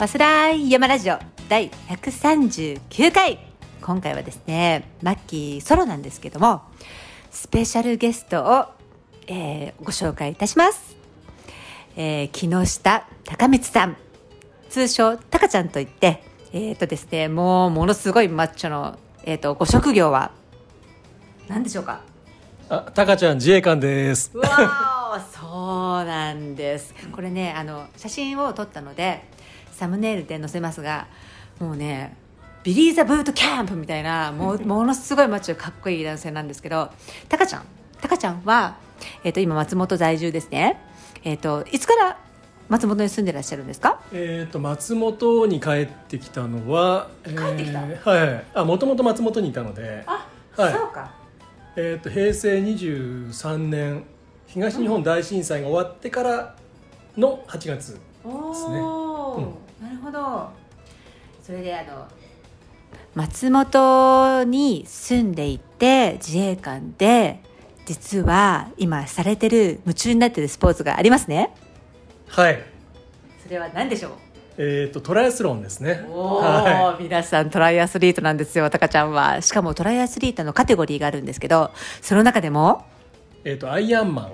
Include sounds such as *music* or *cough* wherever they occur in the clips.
ファスライ山ラジオ第139回。今回はですねマッキーソロなんですけどもスペシャルゲストを、えーご紹介いたします、えー木下高光さん。通称タカちゃんといってえっ、とですねもうものすごいマッチョの、えー、とご職業は何でしょうか？あ、タカちゃん自衛官です。うわーそうなんです。これねあの写真を撮ったのでサムネイルで載せますがもうねビリー・ザ・ブート・キャンプみたいなもうものすごいマッチョでかっこいい男性なんですけどタカちゃんタカちゃんは、えー、と今松本在住ですね、えー、といつから松本に住んでらっしゃるんですか？えっ、と松本に帰ってきたのは、帰ってきた？はいはい。あ、もともと松本にいたので、あ、はい。そうか。えっ、と平成23年東日本大震災が終わってからの8月。おですね。お、うんほどそれであの松本に住んでいて自衛官で実は今されてる夢中になってるスポーツがありますねはい。それは何でしょう？えっ、とトライアスロンですね。おお、は皆さんトライアスリートなんですよタカちゃんはしかもトライアスリートのカテゴリーがあるんですけどその中でも？い。えっ、とアイアンマン。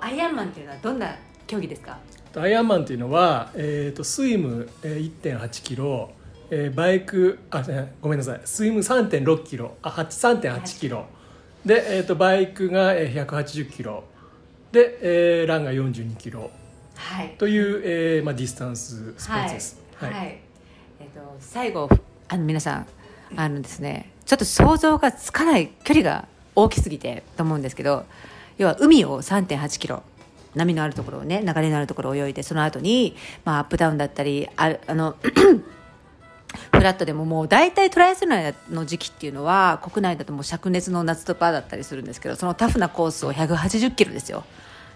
アイアンマンっていうのはどんな競技ですか？アイアンマンっていうのは、えー、とスイム、えー、1.8キロ、えーバイクあごめんなさい。スイム3.6キロあ8 3.8キロ。で、えー、とバイクがえー180キロ。で、えーランが42キロ。はい。という、えーまあ、ディスタンススポーツです。はい。はい。はい。えっ、と最後あの皆さんあのですねちょっと想像がつかない距離が大きすぎてと思うんですけど、要は海を3.8キロ波のあるところをね流れのあるところを泳いでその後にまあアップダウンだったりああの *clears throat* フラットでももう大体トライアスロンの時期っていうのは国内だともう灼熱の夏とかだったりするんですけどそのタフなコースを180キロですよ。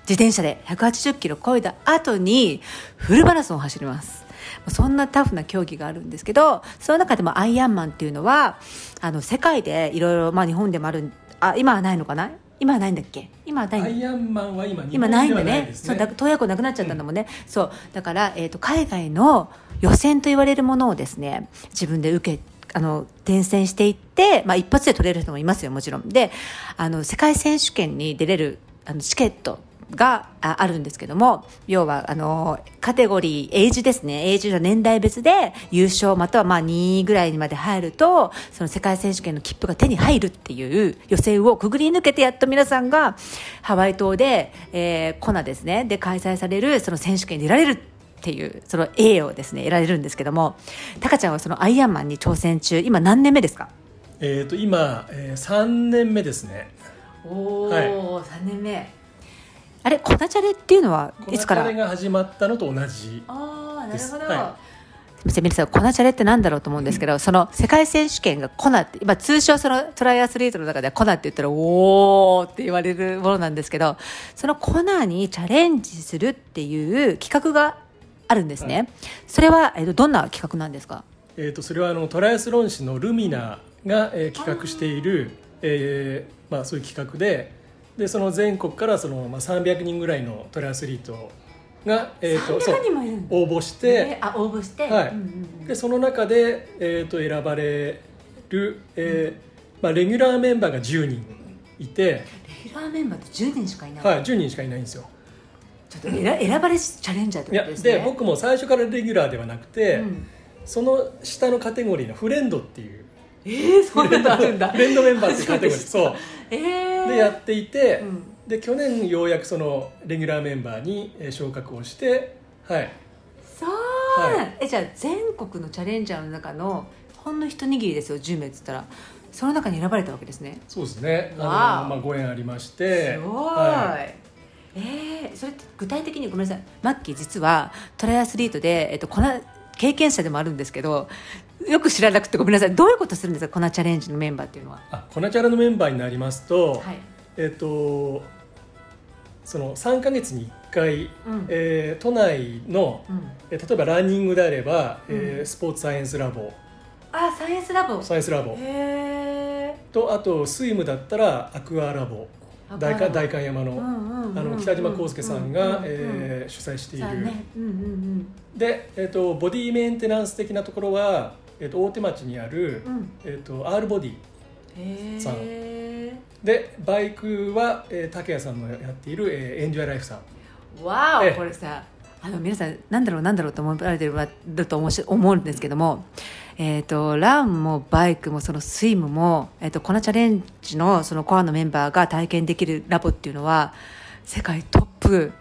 自転車で180キロ超えた後にフルマラソンを走ります。そんなタフな競技があるんですけどその中でもアイアンマンっていうのはあの世界でいろいろ日本でもあるあ今はないのかな今はないんだっけ？今はないアイアンマンは今日今ないんだね。ですそうだ洞爺湖なくなっちゃったんだもんね、そう。だから、えー、と海外の予選と言われるものをですね自分で受けあの転戦していって、まあ、一発で取れる人もいますよもちろん。であの世界選手権に出れるあのチケットがああるんですけども要はあのカテゴリーエイジですね。エイジの年代別で優勝またはまあ2位ぐらいにまで入るとその世界選手権の切符が手に入るっていう予選をくぐり抜けてやっと皆さんがハワイ島で、えーコナですね。で開催されるその選手権に出られるっていうその栄誉をですね得られるんですけどもタカちゃんはそのアイアンマンに挑戦中今何年目ですか？えー、と今、えー、3年目ですね。おお、はい。3年目あれコナチャレっていうのはいつからチャレが始まったのと同じああなでするほど、はすみません皆さんコナチャレってなんだろうと思うんですけど、その世界選手権がコナって、まあ、通称そのトライアスリートの中ではコナって言ったらおーって言われるものなんですけどそのコナにチャレンジするっていう企画があるんですね、はい。それは、えっとどんな企画なんですか？えー、とそれはあのトライアスロン誌のルミナが、えー企画している、えーまあ、そういう企画ででその全国からその、まあ、300人ぐらいのトライアスリートが、えーとそう300人もいるんだ。応募して、えーあ応募して、はい。うんうんうん。でその中で、えー、と選ばれる、えーまあ、レギュラーメンバーが10人いて、レギュラーメンバーって10人しかいない、はい、10人しかいないんですよ。ちょっと選選ばれしチャレンジャーっていやことですね。で僕も最初からレギュラーではなくて、うん。その下のカテゴリーのフレンドっていうえー、そんなのあるんだ。フレンドメンバーっていうカテゴリー。そうえー、でやっていて、うん。で去年ようやくそのレギュラーメンバーにえー昇格をしてはい。そう。はえじゃあ全国のチャレンジャーの中のほんの一握りですよ10名っつったら。その中に選ばれたわけですね。そうですね。あの、まあ、ご縁ありまして。すごい、はい。えー、それって具体的にごめんなさい。マッキー実はトライアスリートで、えっと、こな経験者でもあるんですけどよく知らなくてごめんなさい。どういうことするんですかこのチャレンジのメンバーっていうのは？あコナチャラのメンバーになりますと、はい。えっ、とその3か月に1回、うん。えー都内の、うん。えー例えばランニングであれば、えーうん。スポーツサイエンスラボ。あサイエンスラボ。サイエンスラボ。とあとスイムだったらアクアラボ。あ代官代官山の,、あの北島康介さんが、うえー主催している、で、えー、とボディメンテナンス的なところは、えー、と大手町にある、うん。うんえー、と R ボディへさん。えでバイクは、えー、竹谷さんのやっている、えーエンジョイライフさん。わおええ。これさあの皆さんなんだろうなんだろうと思われてると思うし思うんですけども、えー、とランもバイクもそのスイムも、えー、とこのチャレンジのそのコアのメンバーが体験できるラボっていうのは世界トップ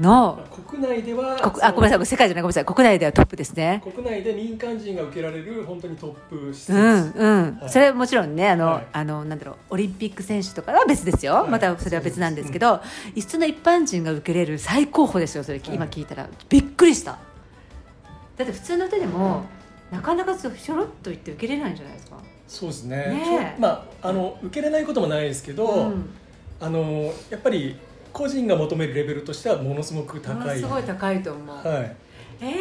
のまあ国内では国あごめんなさい世界じゃないごめんなさい国内ではトップですね。国内で民間人が受けられる本当にトップ施設、うんうん、はい。それはもちろんねあの、はい。あのなんだろうオリンピック選手とかは別ですよ、はいまたそれは別なんですけど、一緒の一般人が受けれる最高峰ですよそれ、今聞いたら。びっくりした。だって普通の手でも、なかなかひょろっと言って受けれないんじゃないですか、そうですね。ねまああの受けれないこともないですけど、うん、あのやっぱり個人が求めるレベルとしてはものすごくも高い。のすごい高いと思う、はい。えー、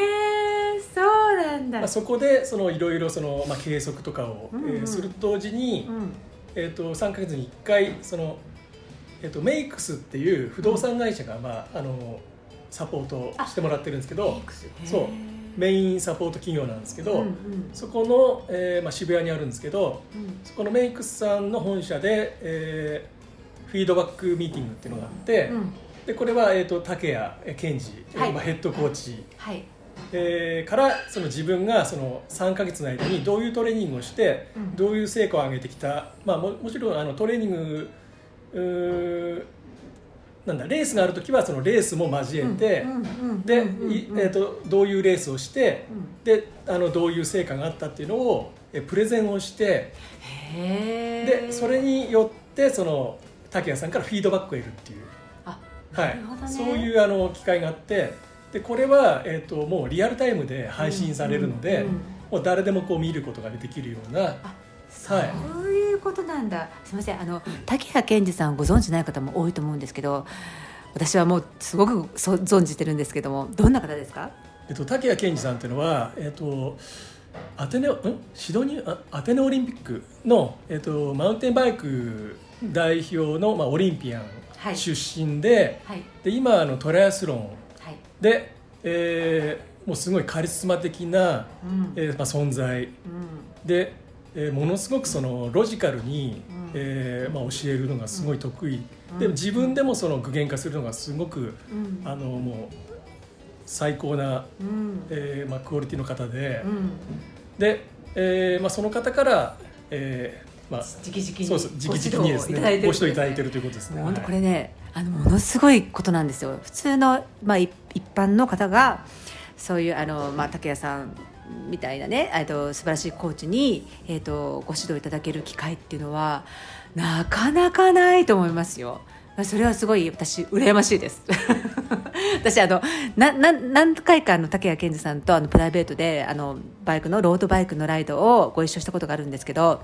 そうなんだ、まあ、そこでそのいろいろその、まあ、計測とかを、うんうん。えーすると同時に、うん。えー、と3か月に1回その、えー、とメイクスっていう不動産会社が、まあ、あのサポートしてもらってるんですけどそうメインサポート企業なんですけど、うんうん。そこの、えーまあ、渋谷にあるんですけどうん。そこのメイクスさんの本社で、えーフィードバックミーティングっていうのがあって、うん。でこれは、えー、と竹谷健二、はい。まあ、ヘッドコーチ、はい。えーからその自分がその3か月の間にどういうトレーニングをして、うん。どういう成果を上げてきた、まあ、ももちろんあのトレーニングなんだレースがある時はそのレースも交えて、で、えー、とどういうレースをして、うん。であのどういう成果があったっていうのをえプレゼンをしてでそれによってその竹谷さんからフィードバックを得るっていう。あはないそういうあの機会があってでこれは、えー、ともうリアルタイムで配信されるので、もう誰でもこう見ることができるようなあそうはいいうことなんだ、すみません。あの竹谷健二さんをご存知ない方も多いと思うんですけど私はもうすごくそ存じてるんですけどもどんな方ですか？えっと、竹谷健二さんっていうのは、えっと、アテネん？シドニーあアテネオリンピックの、えっと、マウンテンバイク代表の、まあ、オリンピアはい。ン出身で,、はい。で今あのトライアスロンはい、で、えーもうすごいカリスマ的な、うん。えーまあ、存在。うん。で、えーものすごくそのロジカルに、うん。えーまあ、教えるのがすごい得意、うん。でも自分でもその具現化するのがすごく、うん。あのもう最高な、うん。えーまあ、クオリティの方で、うん。で、えーまあ、その方から、えーまあ、直々にそうです直々にですねご指導をいただいてるご指導いただいてるということですね。本当こはい。れね、あのものすごいことなんですよ。普通の、まあ、い一般の方がそういうあの、まあ、竹谷さんみたいなねえっと素晴らしいコーチに、えっとご指導いただける機会っていうのはなかなかないと思いますよ。それはすごい私羨ましいです。*laughs* 私あのなな何回かあの竹谷健二さんとあのプライベートであのバイクのロードバイクのライドをご一緒したことがあるんですけど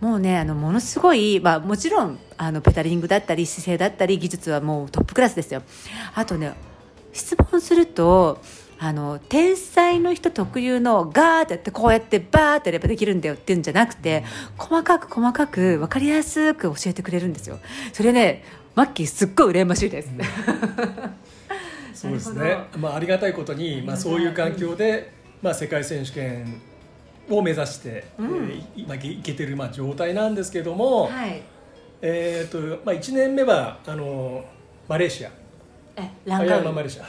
もうねあのものすごい、まあ、もちろんあのペタリングだったり姿勢だったり技術はもうトップクラスですよ。あとね質問するとあの天才の人特有のガーってやってこうやってバーってやればできるんだよっていうんじゃなくて細かく細かく分かりやすく教えてくれるんですよ。それねマッキーすっごい羨ましいです、*laughs* そうですなねる、まあ、ありがたいことに、まあ、そういう環境で、まあ、世界選手権を目指して、うん。えー今いけてる、まあ、状態なんですけども、はい。えーとまあ、1年目はあのマレーシア。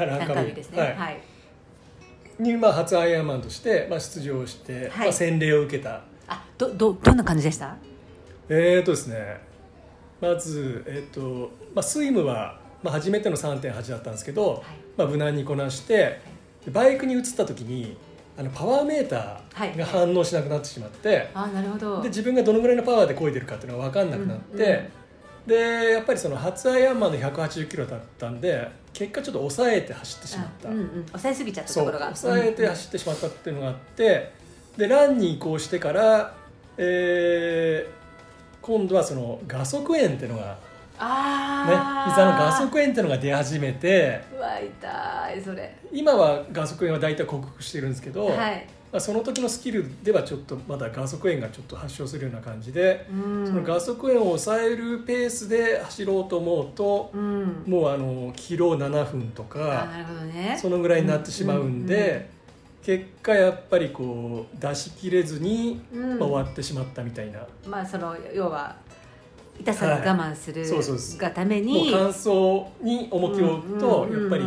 ランカウイですね。はい。はいに、まあ、初アイアンマンとして、まあ、出場して、はい。まあ、洗礼を受けた。あどどどんな感じでした？えーとですねまず、えーとまあ、スイムは、まあ、初めての3.8だったんですけど、まあ、無難にこなしてバイクに移った時にあのパワーメーターが反応しなくなってしまって、あなるほど。で自分がどのぐらいのパワーで漕いでるかっていうのが分かんなくなって、うんうんでやっぱりその初アイアンマンの180キロだったんで結果ちょっと抑えて走ってしまった、あうんうん。抑えすぎちゃったところが。抑えて走ってしまったっていうのがあってでランに移行してから、えー今度はその画側炎っていうのがねああ膝の画側炎っていうのが出始めてうわ痛いそれ。今は画側炎は大体克服してるんですけど、はいままあ、その時のスキルではちょっとまだ画速炎がちょっと発症するような感じで、うん。その画速炎を抑えるペースで走ろうと思うと、うん。もうあのキロ7分とあかね。そのぐらいになってしまうんで、結果やっぱりこう出し切れずに、うん。まあ、終わってしまったみたいな、まあその要は痛さが我慢するがためもうに乾燥に重きを置くとやっぱり、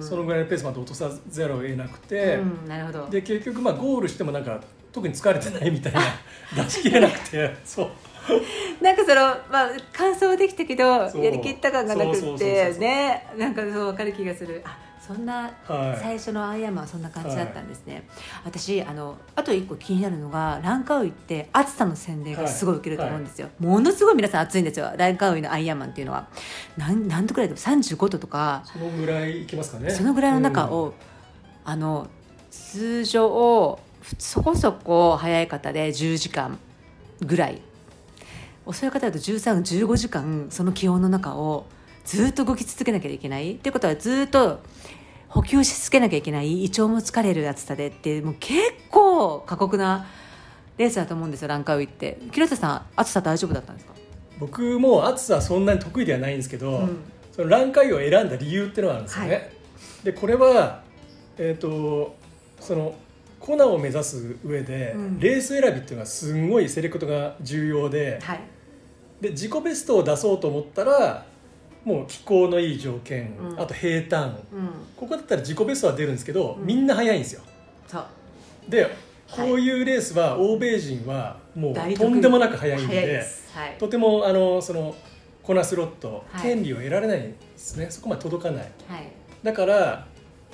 そのぐらいのペースまで落とさざるを得なくて、うんなるほど。で結局まあゴールしてもなんか特に疲れてないみたいな *laughs* 出し切れなくて。そう。*laughs* なんかそのまあ完走できたけどやりきった感がなくってね。なんかそう分かる気がする。あそんなはい。最初のアイアンマンはそんな感じだったんですね、私あのあと一個気になるのがランカウイって暑さの洗礼がすごい受けると思うんですよ、ものすごい皆さん暑いんですよ。ランカウイのアイアンマンっていうのは。なん何度くらいでも35度とか。そのぐらいいきますかね。そのぐらいの中を、あの通常そこそこ早い方で10時間ぐらい。遅い方だと1315時間その気温の中をずっと動き続けなきゃいけない。っていうことはずっと補給し続けなきゃいけない胃腸も疲れる暑さでってもう結構過酷なレースだと思うんですよランカウイって。木下さん暑さ大丈夫だったんですか、僕も暑さはそんなに得意ではないんですけど、うん。そのランカイを選んだ理由っていうのがあるんですよね、はい。でこれはえっ、とそのコナを目指す上で、うん。レース選びっていうのはすんごいセレクトが重要ではい。で自己ベストを出そうと思ったらもう気候のいい条件、うん。あと平坦。うん。ここだったら自己ベストは出るんですけど、うん。みんな速いんですよ。でこういうレースは欧米人はもうとんでもなく速いんではい。とてもあのそのコナスロット、はい。権利を得られないんですね。そこまで届かない。はい。だから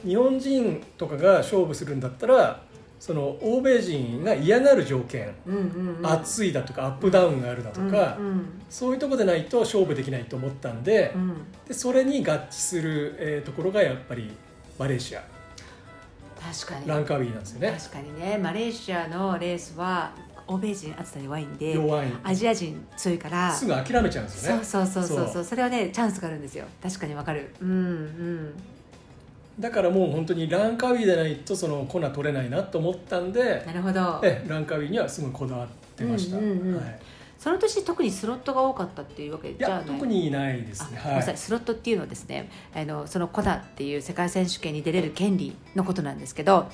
日本人とかが勝負するんだったらその欧米人が嫌がる条件、うんうんうん。暑いだとかアップダウンがあるだとか、うんうんそういうとこでないと勝負できないと思ったんで,、うん。でそれに合致する、えーところがやっぱりマレーシア。確かに。ランカウィーなんですよね。確かにね。マレーシアのレースは欧米人暑さに弱いんで弱い。アジア人強いからすぐ諦めちゃうんですよね。そうそうそうそうそう。そう。それはねチャンスがあるんですよ。確かにわかる。うんうんだからもう本当にランカウィーでないとそのコナ取れないなと思ったんでなるほど。えランカウィーにはすごいこだわってました、うんうんうん。はい、その年特にスロットが多かったっていうわけいじゃ特にないですね。はい。スロットっていうのはですねあのそのコナっていう世界選手権に出れる権利のことなんですけど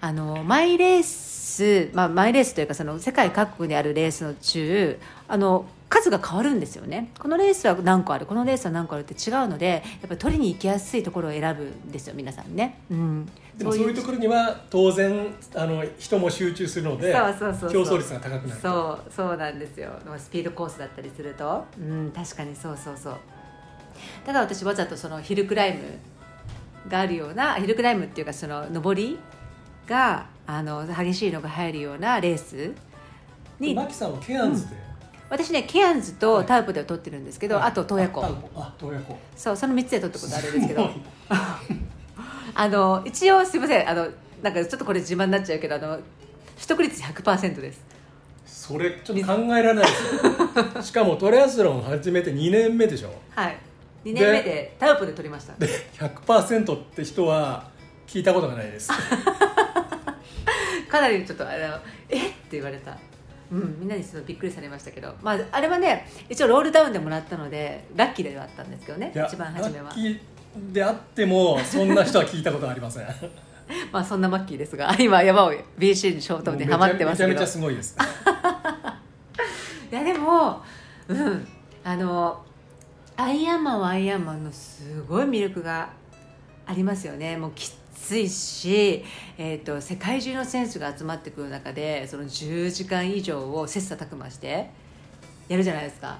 あのマイレース、まあ、マイレースというかその世界各国にあるレースの中あの数が変わるんですよね。このレースは何個ある？このレースは何個あるって違うのでやっぱり取りに行きやすいところを選ぶんですよ皆さんね、うん、でもそういうところには当然あの人も集中するのでそうそうそうそう。競争率が高くなるそうそうなんですよ。スピードコースだったりすると。うん確かにそうそうそう。ただ私わざとそのヒルクライムがあるようなヒルクライムっていうかその上りがあの激しいのが入るようなレースに。マキさんはケアンズで、私ねケアンズとタウポでは取ってるんですけど、あと洞爺湖ああ洞爺湖そうその3つで取ったことあるんですけど。*laughs* あの一応すいません。あのなんかちょっとこれ自慢になっちゃうけどあの取得率100%です。それちょっと考えられないです。よ *laughs* しかもトレアスロン始めて2年目でしょ。はい。2年目でタウポで取りました。で100%って人は聞いたことがないです *laughs* かなりちょっとあのえ？って言われた、うん、みんなにすごいびっくりされましたけど、まあ、あれはね一応ロールダウンでもらったのでラッキーではあったんですけどね一番初めは。ラッキーであってもそんな人は聞いたことありません。*laughs* まあそんなマッキーですが今山を BC にショートにハマってますけど。めちゃめちゃすごいです。*laughs* いやでもうんあのアイアンマンはアイアンマンのすごい魅力がありますよね。もうきついし、えー、と世界中の選手が集まってくる中でその10時間以上を切磋琢磨してやるじゃないですか。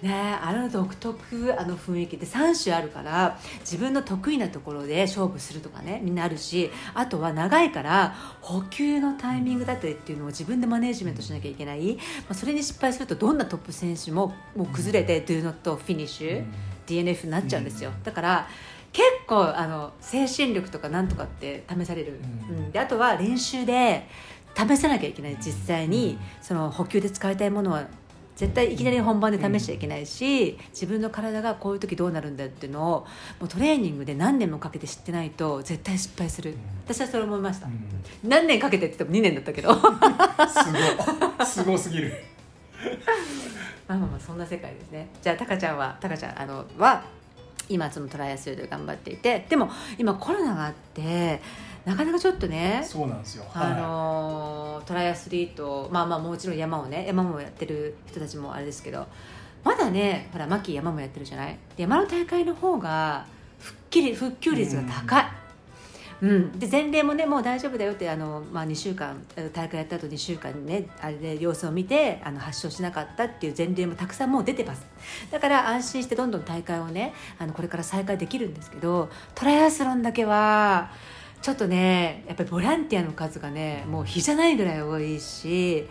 ね、あの独特あの雰囲気で3種あるから自分の得意なところで勝負するとかねみんなあるしあとは長いから補給のタイミングだったりっていうのを自分でマネージメントしなきゃいけない、まあ、それに失敗するとどんなトップ選手ももう崩れて Do not finish、DNF になっちゃうんですよ、だから結構あの精神力とかなんとかって試される、うん。うん。であとは練習で試さなきゃいけない。実際にその補給で使いたいものは絶対いきなり本番で試しちゃいけないし、自分の体がこういう時どうなるんだっていうのをもうトレーニングで何年もかけて知ってないと絶対失敗する、私はそれ思いました、うん。何年かけてって言っても2年だったけど。*laughs* すごすごすぎる *laughs* まあまあまあそんな世界ですね。じゃあタカちゃんはタカちゃんあのは今そのトライアスリートで頑張っていてでも今コロナがあってなかなかちょっとねそうなんですよ。あのートライアスリートまあまあもちろん山をね山もやってる人たちもあれですけどまだねほらマッキー山もやってるじゃない？で山の大会の方が復帰率復旧率が高い、うん、で前例もねもう大丈夫だよってあの、まあ、2週間え大会やった後2週間ねあれで様子を見てあの発症しなかったっていう前例もたくさんもう出てます。だから安心してどんどん大会をねあのこれから再開できるんですけどトライアスロンだけはちょっとねやっぱりボランティアの数がねもう比じゃないぐらい多いし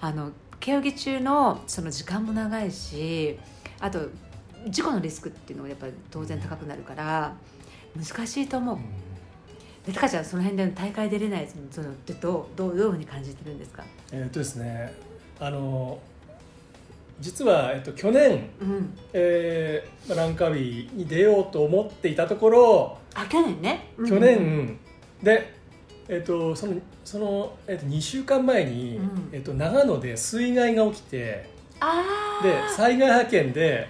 あの競技中のその時間も長いしあと事故のリスクっていうのもやっぱり当然高くなるから難しいと思う。うんで高ちゃんその辺で大会出れないそのってどうどうどういうふうに感じてるんですか？えーっとですねあの実は、えっと、去年、うん。えーまあランカビーに出ようと思っていたところ、あ去年ね？去年で、えっとそのその、えっと、2週間前に、うん。えっと、長野で水害が起きてああで災害派遣で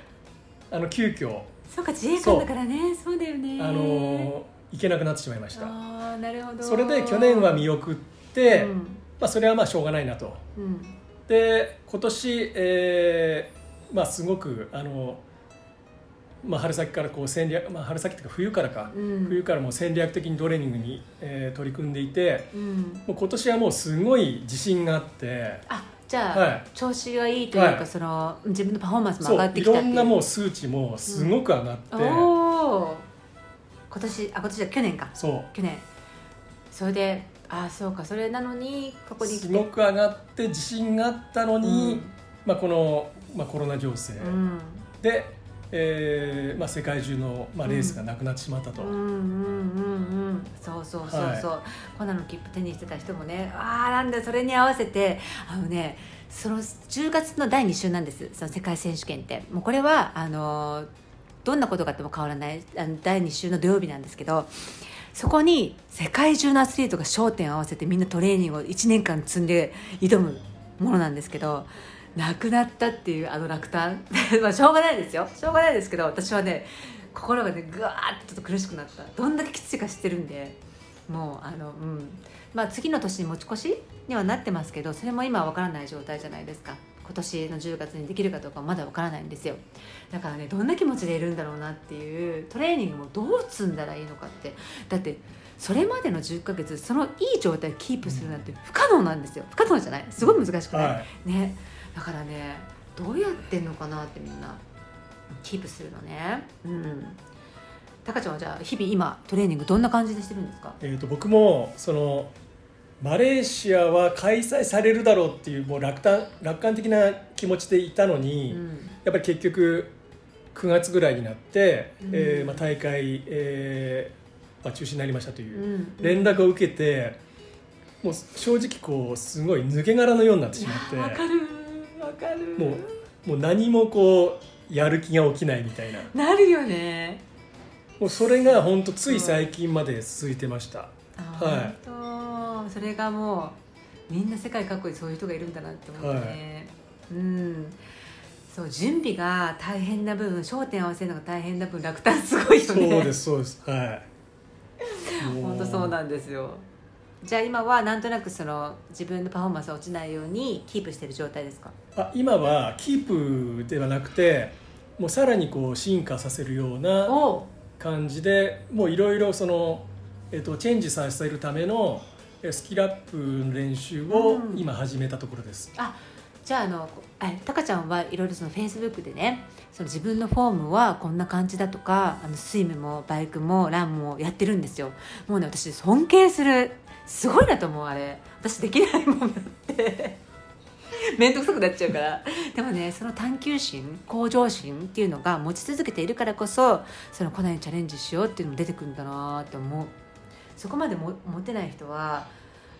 あの急遽。そうか自衛官だからね。そうだよね。あの行けなくなってしまいました。ああなるほど。それで去年は見送って、うん。まあ、それはまあしょうがないなと。うん。で今年、えーまあ、すごくあの、まあ、春先からこう戦略、まあ、春先っていうか冬からか、うん。冬からもう戦略的にトレーニングに、えー取り組んでいてうん。もう今年はもうすごい自信があって。あじゃあ、はい。調子がいいというか、はい。その自分のパフォーマンスも上がってきたっていう。ろんなもう数値もすごく上がって、今年あ今年じゃ去年か。そ去年。それであそうかそれなのにここうにすごく上がって自信があったのに、うん。まあ、この、まあ、コロナ情勢。うん。で、えーまあ、世界中の、まあ、レースがなくなってしまったと。うんうんうんうん。そうそうそうそう、こんなの切符手にしてた人もねああなんだそれに合わせて。あのねその10月の第2週なんです。その世界選手権って。もうこれはあのどんなことがあっても変わらないあの第2週の土曜日なんですけどそこに世界中のアスリートが焦点を合わせてみんなトレーニングを1年間積んで挑むものなんですけどなくなったっていうあの落胆 *laughs* まあしょうがないですよ。しょうがないですけど私はね心がねぐわーっと苦しくなった。どんだけきついか知ってるんでもうあのうん。まあ次の年に持ち越しにはなってますけどそれも今は分からない状態じゃないですか。今年の10月にできるかどうかはまだ分からないんですよ。だからねどんな気持ちでいるんだろうなっていうトレーニングもどう積んだらいいのかって。だってそれまでの10ヶ月そのいい状態をキープするなんて不可能なんですよ。不可能じゃない。すごい難しくない、はい。ね。だからねどうやってんのかなってみんなキープするのね。うん。タカちゃんはじゃあ日々今トレーニングどんな感じでしてるんですか？えー、と僕もそのマレーシアは開催されるだろうっていうもう楽観楽観的な気持ちでいたのに、うん。やっぱり結局9月ぐらいになって、うん。えーまあ、大会、えーまあ、中止になりましたといううん。連絡を受けて、もう正直こうすごい抜け殻のようになってしまってーわかる。わかる。もうもう何もこうやる気が起きないみたいな。なるよね。もうそれが本当つい最近まで続いてました。あはい。それがもうみんな世界各国にそういう人がいるんだなって思って。ね、うん。そう準備が大変な分焦点合わせるのが大変な分落胆すごいよそうねですそうです。はい。本当そうなんですよ。じゃあ今はなんとなくその自分のパフォーマンスが落ちないようにキープしてる状態ですか？あ今はキープではなくてもうさらにこう進化させるようなお感じでもういろいろその、えっと、チェンジさせるためのえスキルアップの練習をうん。今始めたところです、あじゃああのあタカちゃんはいろいろそのフェイスブックでねその自分のフォームはこんな感じだとかあのスイムもバイクもランもやってるんですよ。もうね私尊敬するすごいなと思うあれ。私できないもんだって。*laughs* 面倒くさくなっちゃうから。でもねその探求心向上心っていうのが持ち続けているからこそそのコナンにチャレンジしようっていうのも出てくるんだなって思うそこまでも持てない人は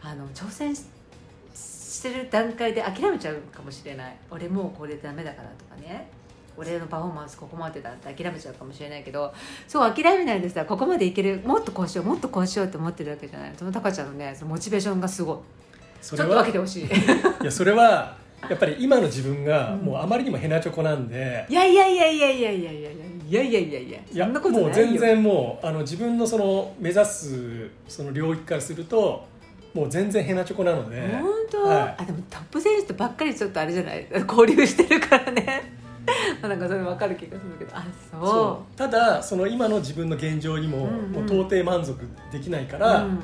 あの挑戦ししてる段階で諦めちゃうかもしれない。俺もうこれダメだからとかね。俺のパフォーマンスここまでだって諦めちゃうかもしれないけどそう諦めないでさここまでいける。もっとこうしよう。もっとこうしようって思ってるわけじゃない。そのタカちゃんのねそのモチベーションがすごい。それはちょっと分けてほしい。いやそれは *laughs* やっぱり今の自分がもうあまりにもヘナチョコなんで、いやいやいやいやいやいやいやいやいやいやいやいやいやそんなことないよ。もう全然もうあの自分のその目指すその領域からするともう全然ヘナチョコなので。本当、はい。あでもトップ選手とばっかりちょっとあれじゃない？*laughs* 交流してるからね。*laughs* なんかそれ分かる気がするけど。あそう。そう。ただその今の自分の現状にも,、うんうん。もう到底満足できないから、うん。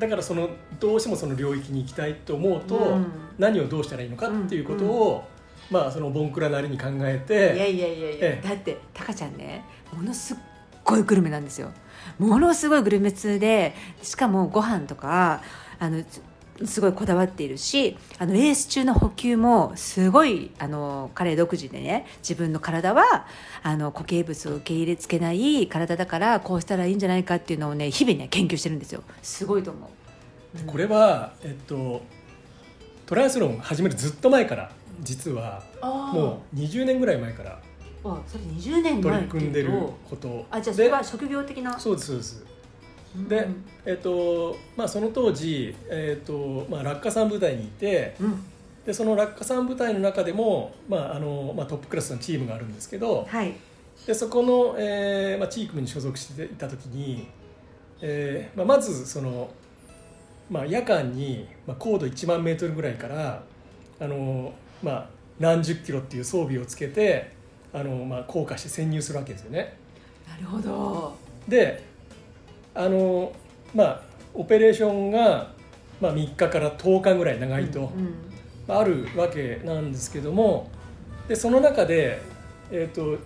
だからそのどうしてもその領域に行きたいと思うと、うん。何をどうしたらいいのかっていうことを、まあそのボンクラなりに考えていやいやいやいや、ええ。だってタカちゃんねものすっごいグルメなんですよ。ものすごいグルメ通でしかもご飯とかあのすすごいこだわっているしあのレース中の補給もすごいあの彼独自でね自分の体はあの固形物を受け入れつけない体だからこうしたらいいんじゃないかっていうのをね日々ね研究してるんですよ。すごいと思う。うん。これは、えっと、トライアスロン始めるずっと前から実はもう20年ぐらい前からあそれ20年取前り組んでることあじゃあそれは職業的な？そうですそうです。うん。で、えっとまあ、その当時、えっとまあ、落下山部隊にいてうん。でその落下山部隊の中でも、まああのまあ、トップクラスのチームがあるんですけどはい。でそこの、えーまあ、チームに所属していた時に、えーまあ、まずその、まあ、夜間に、まあ、高度1万メートルぐらいからあの、まあ、何十キロっていう装備をつけてあの、まあ、降下して潜入するわけですよね。なるほど。であのまあオペレーションが、まあ、3日から10日ぐらい長いと、うんまああるわけなんですけどもでその中で、えー、と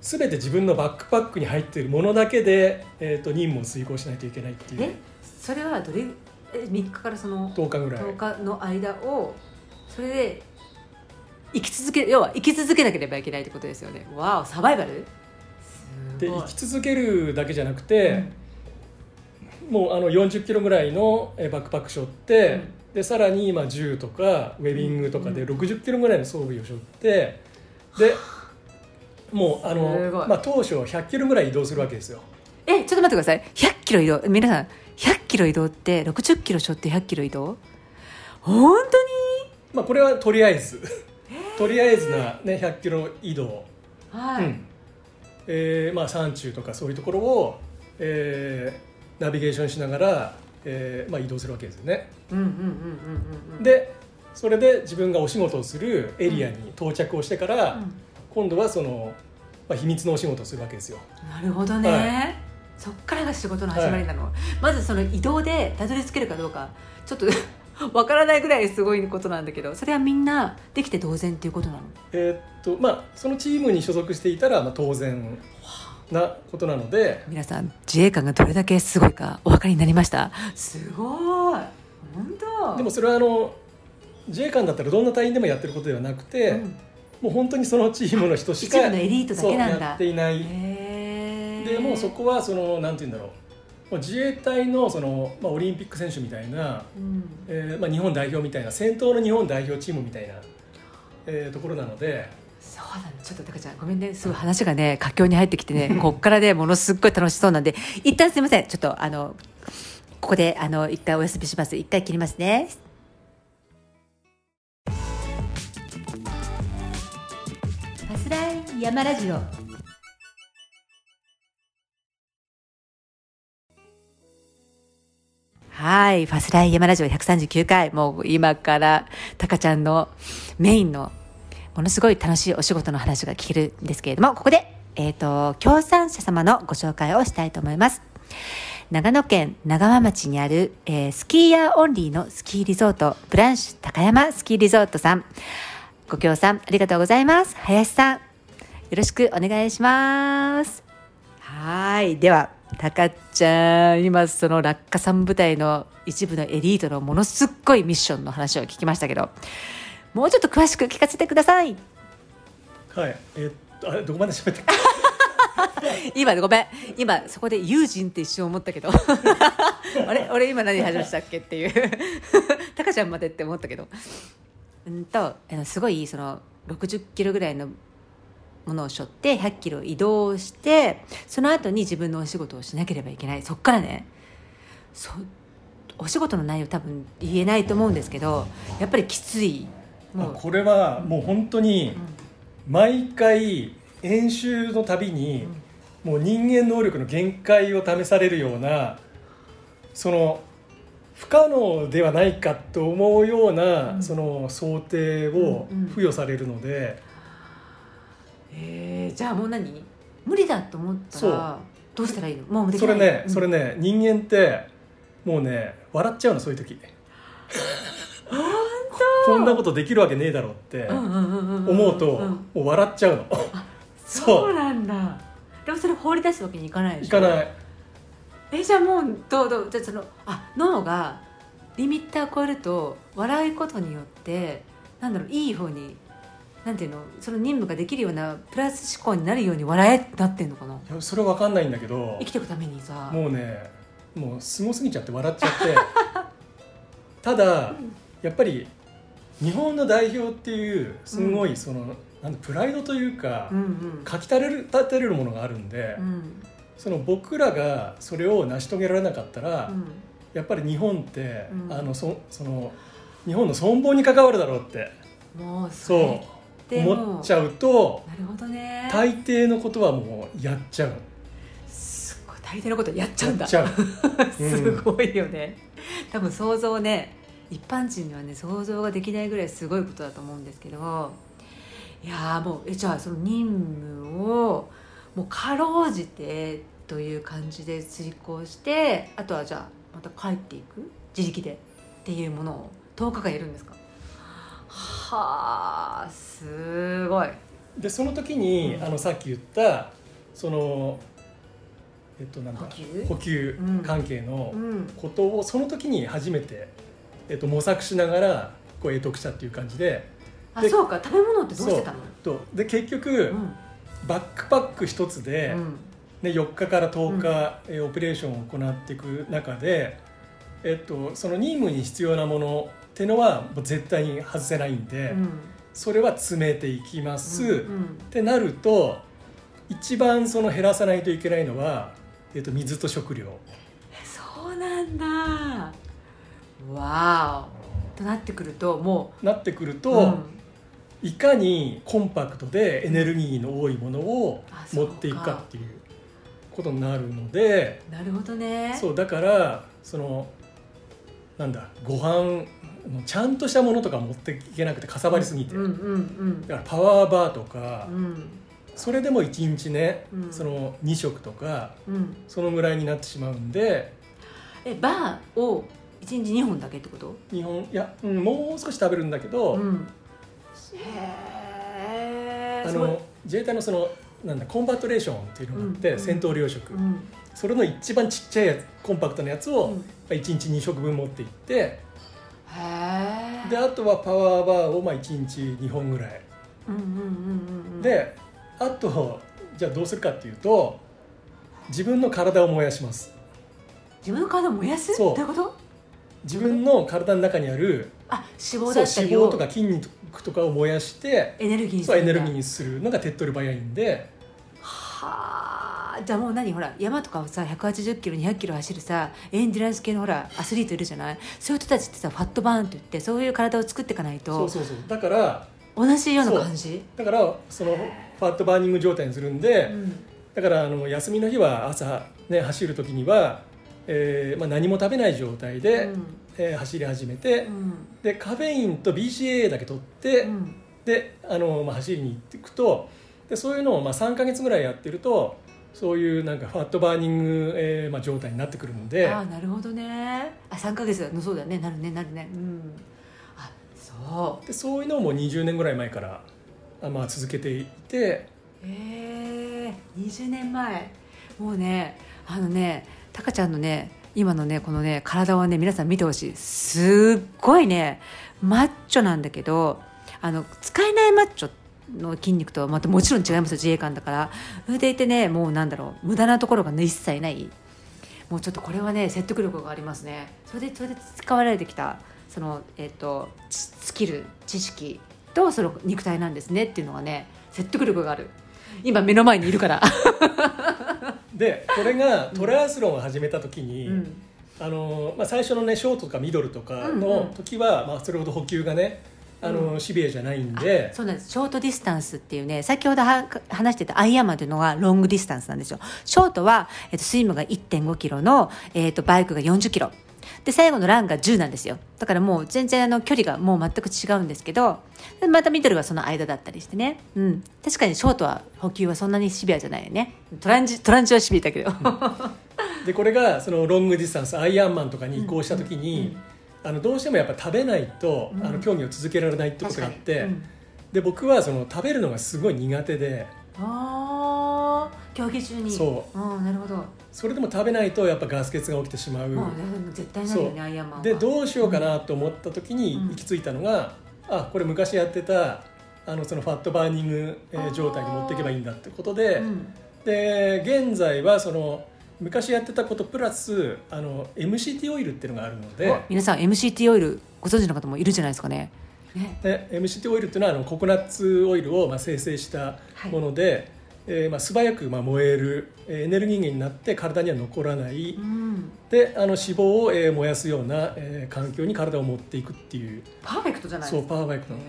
全て自分のバックパックに入っているものだけで、えー、と任務を遂行しないといけないっていう。えそれはどれえ3日からその10日ぐらい。10日の間をそれで生き続け要は生き続けなければいけないってことですよね。わおサバイバル？で生き続けるだけじゃなくて、もうあの40キロぐらいのえーバックパック背負って、うん。でさらにまあ銃とかウェビングとかでうん。60キロぐらいの装備を背負ってで *sighs* もうあの、い。まあ、当初100キロぐらい移動するわけですよ。えちょっと待ってください。100キロ移動？皆さん100キロ移動って60キロ背負って100キロ移動？本当に？まあ、これはとりあえず。とりあえずな、ね、100キロ移動、はい、うん。えーまあ、山中とかそういうところを、えーナビゲーションしながら、えーまあ、移動するわけですよね。うんうんうんうんうんうんでそれで自分がお仕事をするエリアに到着をしてから、うん。今度はその、まあ、秘密のお仕事をするわけですよ。なるほどね、はそっからが仕事の始まりなの、まずその移動でたどり着けるかどうかちょっと *laughs* わからないぐらいすごいことなんだけどそれはみんなできて当然っていうことなの？えーっとまあ、そのチームに所属していたら、まあ、当然なことなので。皆さん自衛官がどれだけすごいかお分かりになりました？すごい。本当。でもそれはあの自衛官だったらどんな隊員でもやってることではなくて、うん。もう本当にそのチームの人しか一部のエリートだけなんだ。そうやっていない。でもうそこはそのなんて言うんだろう自衛隊のその、まあ、オリンピック選手みたいな、うん。えーまあ、日本代表みたいな先頭の日本代表チームみたいな、えーところなので。そうだね。ちょっとタカちゃんごめんね。すごい話がね佳境に入ってきてね *laughs* こっからねものすっごい楽しそうなんで。一旦すいません。ちょっとあのここであの一回お休みします。一回切りますね。ファスライ山ラジオはい、ファスライ山ラジオ139回、もう今からタカちゃんのメインのものすごい楽しいお仕事の話が聞けるんですけれども、ここで、えっ、と、協賛者様のご紹介をしたいと思います。長野県長浜町にある、えースキーヤーオンリーのスキーリゾート、ブランシュ高山スキーリゾートさん。ご協賛ありがとうございます。林さん、よろしくお願いします。はい。では、たかちゃん、今その落下山部隊の一部のエリートのものすっごいミッションの話を聞きましたけど、もうちょっと詳しく聞かせてください。はいえーっとあれどこまで喋った？っ *laughs* 今ごめん。今そこで友人って一瞬思ったけど。*laughs* あれ？俺今何話したっけっていう。*laughs* タカちゃんまでって思ったけど。うんとあのすごいその60キロぐらいのものを背負って100キロ移動してその後に自分のお仕事をしなければいけない。そっからね。そお仕事の内容多分言えないと思うんですけどやっぱりきつい。もう。これはもう本当に毎回演習のたびにもう人間能力の限界を試されるようなその不可能ではないかと思うような、うん。その想定を付与されるので、えー、じゃあもう何？無理だと思ったらどうしたらいいの？もうできそない？れねそれね人間ってもうね笑っちゃうのそういう時。こんなことできるわけねえだろうって思うとんもう笑っちゃうの。*laughs* そう。なんだ。でもそれ放り出すわけにいかないでしょ？いかない。えじゃあもうどうどう？じゃあそのあ脳がリミッター超えると笑うことによってなんだろういい方になんていうのその任務ができるようなプラス思考になるように笑えってなってんのかな？いやそれは分かんないんだけど生きていくためにさ。もうねもうすごすぎちゃって笑っちゃって。*laughs* ただやっぱり日本の代表っていうすごいその、なんだプライドというか、うんうん。かきたれる立てれるものがあるんで、うん。その僕らがそれを成し遂げられなかったら、うん。やっぱり日本って、うん。あのそその日本の存亡に関わるだろうって。もうそうも思っちゃうとなるほどね。大抵のことはもうやっちゃう。すごい大抵のことやっちゃうんだ。やっちゃう。*laughs* すごいよね、多分想像ね一般人にはね想像ができないぐらいすごいことだと思うんですけど。いやーもうえじゃあその任務をもうかろうじてという感じで遂行してあとはじゃあまた帰っていく自力でっていうものを10日間やるんですか？はあすごい。でその時に、うん。あのさっき言ったそのえっとなんだ呼吸呼吸関係のうん。ことをその時に初めて、えっと、模索しながらこう得得したっていう感じでであそうか食べ物ってどうしてたの？とで結局、うん。バックパック一つで、うん。ね、4日から10日、えーオペレーションを行っていく中で、えっと、その任務に必要なものっていうのはもう絶対に外せないんで、うんそれは詰めていきます、うんうん。ってなると一番その減らさないといけないのは、えっと、水と食料。そうなんだ。わお。となってくるともなってくるうと、うん。いかにコンパクトでエネルギーの多いものを持っていくかっていうことになるのでなるほどね。そうだからそのなんだご飯ちゃんとしたものとか持っていけなくてかさばりすぎて、うんうんだからパワーバーとか、それでも1日ね、うん。その2食とかうん。そのぐらいになってしまうんで。えバーを1日2本だけってこと？日本いや、うん、もう少し食べるんだけど、うん。へえあの自衛隊のそのなんだコンバトレーションっていうのがあって、うん戦闘糧食、うん。それの一番ちっちゃいやつコンパクトなやつを、うん。1日2食分持っていってであとはパワーバーをまあ1日2本ぐらい、うんうんうんうんうんであとじゃあどうするかっていうと自分の体を燃やします。自分の体を燃やす？そう。どういうこと？自分の体の中にあるあ脂肪だった脂肪とか筋肉とかを燃やしてエネルギーにすそうエネルギーにするのが手っ取り早いんで。はあじゃあもう何ほら山とかをさ180キロ200キロ走るさエンデュランス系のほらアスリートいるじゃない？そういう人たちってさファットバーンって言ってそういう体を作っていかないとそうそうそう。だから同じような感じ？だからそのファットバーニング状態にするんで、うん。だからあの休みの日は朝、ね、走る時には、えーまあ、何も食べない状態で、うん。えー走り始めて、うん。でカフェインと BCAA だけ取って、うん。であの、まあ、走りに行っていくとでそういうのをまあ3か月ぐらいやってるとそういうなんかファットバーニング、えーまあ、状態になってくるので。ああなるほどね。あ3か月のそうだよね。なるね。なるね。うん。あそう。でそういうのをもう20年ぐらい前から、あまあ、続けていて。えー、20年前。もうねあのねタカちゃんのね今のねこのね体をね皆さん見てほしい。すっごいねマッチョなんだけどあの使えないマッチョの筋肉とはまたもちろん違いますよ。自衛官だから。それでいてねもうなんだろう。無駄なところが、ね、一切ない。もうちょっとこれはね説得力がありますね。それでそれで使われてきたその、えっとスキル知識とその肉体なんですね。っていうのがね説得力がある。今目の前にいるから、*laughs* でこれがトライアスロンを始めた時に、うん。あのまあ、最初のねショートとかミドルとかうんうん。の時は、まあ、それほど補給がねあの、シビアじゃないんで。そうなんです。ショートディスタンスっていうね先ほどは話してたアイアンマンというのがロングディスタンスなんですよ。ショートは、えっと、スイムが1 5キロの、えっと、バイクが4 0キロ。で最後のランが10なんですよ。だからもう全然あの距離がもう全く違うんですけどでまたミドルがその間だったりしてね、うん、確かにショートは補給はそんなにシビアじゃないよね。トランジトランジはシビアだけど。でこれがそのロングディスタンスアイアンマンとかに移行した時に、あのどうしてもやっぱ食べないと、うん。あの競技を続けられないってことがあって、うん。で僕はその食べるのがすごい苦手で。ああ競技中に、そう。ん、なるほど。それでも食べないとやっぱガス欠が起きてしまう、絶対ないよねそう。アイアンマンは。でどうしようかなと思った時にうん。行き着いたのが、あこれ昔やってたあのそのファットバーニング、状態に持っていけばいいんだってことで、うん。で現在はその昔やってたことプラスあの MCT オイルっていうのがあるのでお皆さん MCT オイルご存知の方もいるじゃないですかね。ね。で MCT オイルっていうのはあのココナッツオイルをまあ生成したもので、えーまあ、素早くまあ燃えるえーエネルギー源になって体には残らない、うん。であの脂肪をえー燃やすような、えー環境に体を持っていくっていう。パーフェクトじゃないそうですか。パワーバイクのへ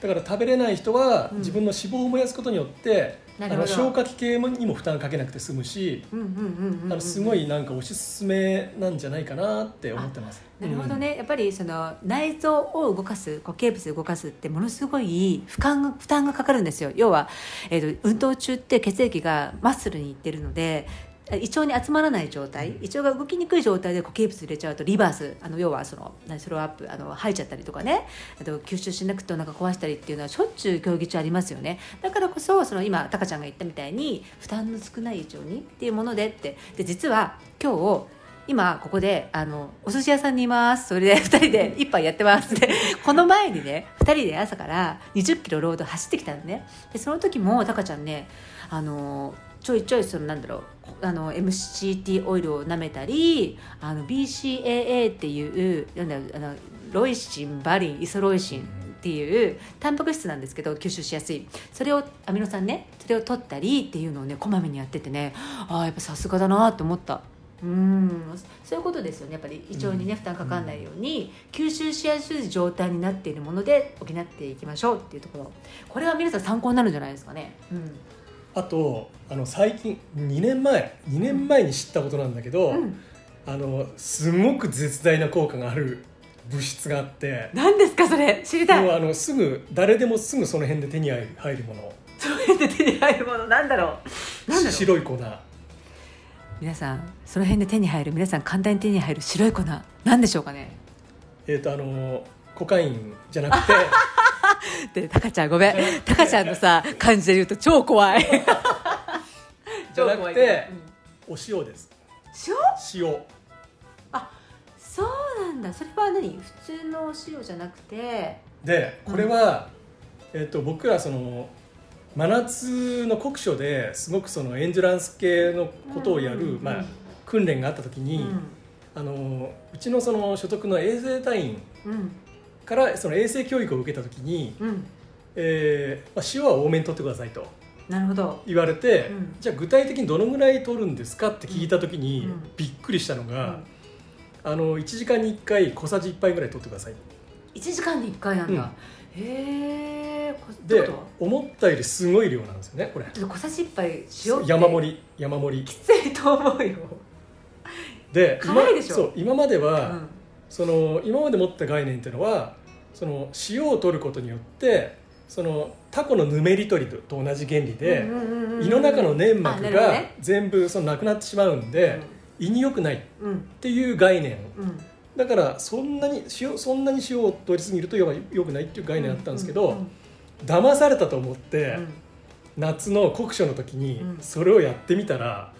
だから食べれない人はうん。自分の脂肪を燃やすことによって、あの消化器系にも負担かけなくて済むし、すごいなんかおすすめなんじゃないかなって思ってます。なるほどね、やっぱりその内臓を動かす固形物を動かすってものすごい負担が負担がかかるんですよ。要は、えー、と運動中って血液がマッスルにいってるので胃腸に集まらない状態胃腸が動きにくい状態で固形物入れちゃうとリバースあの要はその何スローアップあの吐いちゃったりとかねあと吸収しなくてお腹壊したりっていうのはしょっちゅう競技中ありますよね。だからこそその今タカちゃんが言ったみたいに負担の少ない胃腸にっていうものでって。で実は今日今ここであのお寿司屋さんにいます。それで2人で一杯やってます。でこの前にね2人で朝から2 0キロロード走ってきたのね。でその時もタカちゃんねあのちょいちょいそのなんだろうあの MCT オイルを舐めたりあの BCAA っていうなんだあのロイシンバリンイソロイシンっていうタンパク質なんですけど吸収しやすい。それをアミノ酸ねそれを取ったりっていうのをねこまめにやっててね。ああやっぱさすがだなと思った。うん。そういうことですよね。やっぱり胃腸にね負担かかんないように吸収しやすい状態になっているもので補っていきましょうっていうところ。これは皆さん参考になるんじゃないですかね、うんあとあの最近2年前2年前に知ったことなんだけど、うん、あのすごく絶大な効果がある物質があって。何ですかそれ？知りたい。もうあのすぐ誰でもすぐその辺で手に入るもの。そうやって手に入るもの。なんだろう？なんだろう？白い粉。皆さんその辺で手に入る皆さん簡単に手に入る白い粉なんでしょうかね？えっ、とあのコカインじゃなくて *laughs* でタカちゃんごめん。タカちゃんのさ感じで言うと超怖い。*laughs* じゃなくてお塩です。塩？塩。そうなんだ。それは何？普通のお塩じゃなくて。でこれは、えっと僕らその真夏の酷暑ですごくそのエンジュランス系のことをやる、うんうんうんまあ、訓練があった時うに、あのうちのその所属の衛生隊員うんからその衛生教育を受けた時に、うん。えーまあ、塩は多めに取ってくださいとなるほど。言われて、うん。じゃあ具体的にどのぐらい取るんですかって聞いた時に、うん。びっくりしたのが、あの1時間に1回小さじ1杯ぐらい取ってください。1時間に1回なんだ、うん。へえで思ったよりすごい量なんですよねこれ。ちょっと小さじ1杯塩山盛り山盛り。きついと思うよ、で辛いでしょ？そう今までうは、んその今まで持った概念っていうのはその塩を取ることによってそのタコのぬめり取りと同じ原理で、胃の中の粘膜がね。全部そのなくなってしまうんで、胃に良くないっうん。ていう概念うん。だからそんなに塩そんなに塩を取りすぎると良くないっていう概念あったんですけど、騙されたと思って、うん。夏の酷暑の時にうん。それをやってみたら、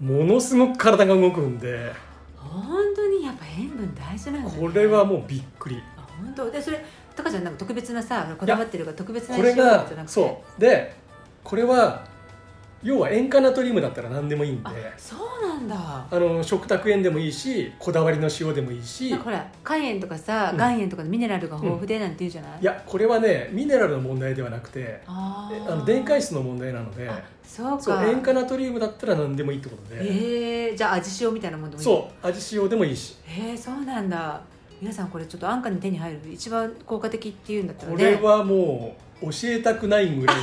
ものすごく体が動くんで本当にやっぱ塩分大事なんだ、ね、これはもうびっくり。あ本当？でそれタカちゃんなんか特別なさこだわってるから特別なこれがじゃなくて？そう。でこれは要は塩化ナトリウムだったら何でもいいんで。あそうなんだ。あの食卓塩でもいいしこだわりの塩でもいいし。ほら肝炎とかさ、うん。岩塩とかのミネラルが豊富でなんて言うじゃない、いやこれはねミネラルの問題ではなくてあの電解質の問題なので。あそうか。塩化ナトリウムだったら何でもいいってことで、えー、じゃあ味塩みたいなもんでもいい？そう味塩でもいいし。へえそうなんだ。皆さんこれちょっと安価に手に入る一番効果的っていうんだったらこねれはもう教えたくないぐらい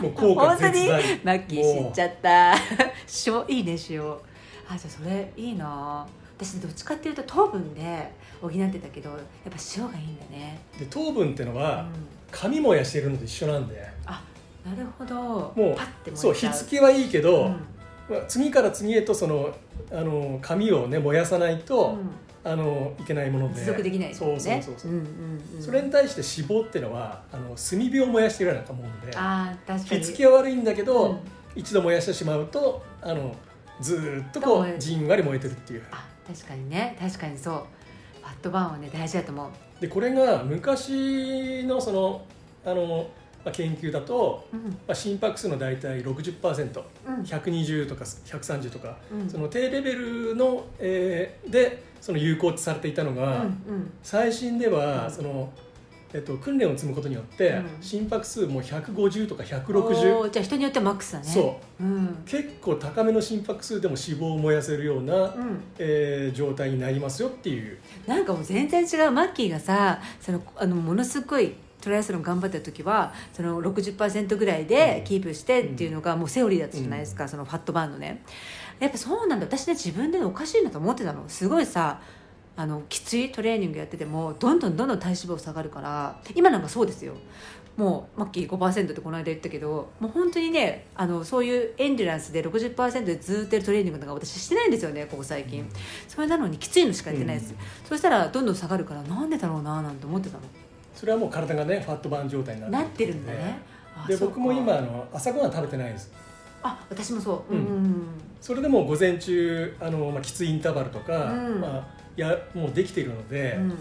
もう効果本当に？絶大マッキー。知っちゃった。*laughs* 塩いいね塩。あじゃあそれいいな。私どっちかっていうと糖分で補ってたけどやっぱ塩がいいんだね、で糖分ってのうん、は紙燃やしてるのと一緒なんで。あなるほど。もパッてうそう燃えちゃう。火付けはいいけど、うん。まあ次から次へとそのあの紙をね燃やさないと、あのいけないもので。持続できないですそうそうそうそう、んうんうん。それに対して脂肪ってのはあの炭火を燃やしてるようなもんであー確かに。火付けは悪いんだけど、うん。一度燃やしてしまうとあのずーっとこうじんわり燃えてるっていう。あ確かにね。確かにそう。ファットバーンはね大事だと思う。でこれが昔のそのあの、まあ、研究だと、うん。まあ、心拍数の大体 60%120 うん。とか130とか、うん。その低レベルの、えーでその有効とされていたのが、うんうん。最新では、うん。そのえっと、訓練を積むことによって、うん。心拍数も150とかお160ーじゃあ人によってはマックスだね、そう。うん。結構高めの心拍数でも脂肪を燃やせるような、うん、えー状態になりますよっていう。なんかもう全然違う。マッキーがさそのあのものすごいトライアスロン頑張った時はその60%ぐらいでキープしてっていうのがもうセオリーだったじゃないですか、そのファットバーンのね。やっぱそうなんだ。私ね自分でおかしいなと思ってたの。すごいさあのきついトレーニングやっててもどんどんどんどん体脂肪下がるから今なんかそうですよ。もうマッキー5%ってこの間言ったけどもう本当にねあのそういうエンデュランスで60%でずっとやるトレーニングとか私してないんですよねここ最近、それなのにきついのしかやってないです、そしたらどんどん下がるからなんでだろうななんて思ってたのそれはもう体がねファットバーン状態になってなってるんだね。で僕も今あの朝ごはん食べてないです。あ私もそう、ううん。んうん。それでも午前中あの、まあ、きついインターバルとか、うん。まあ、やもうできているので、うん。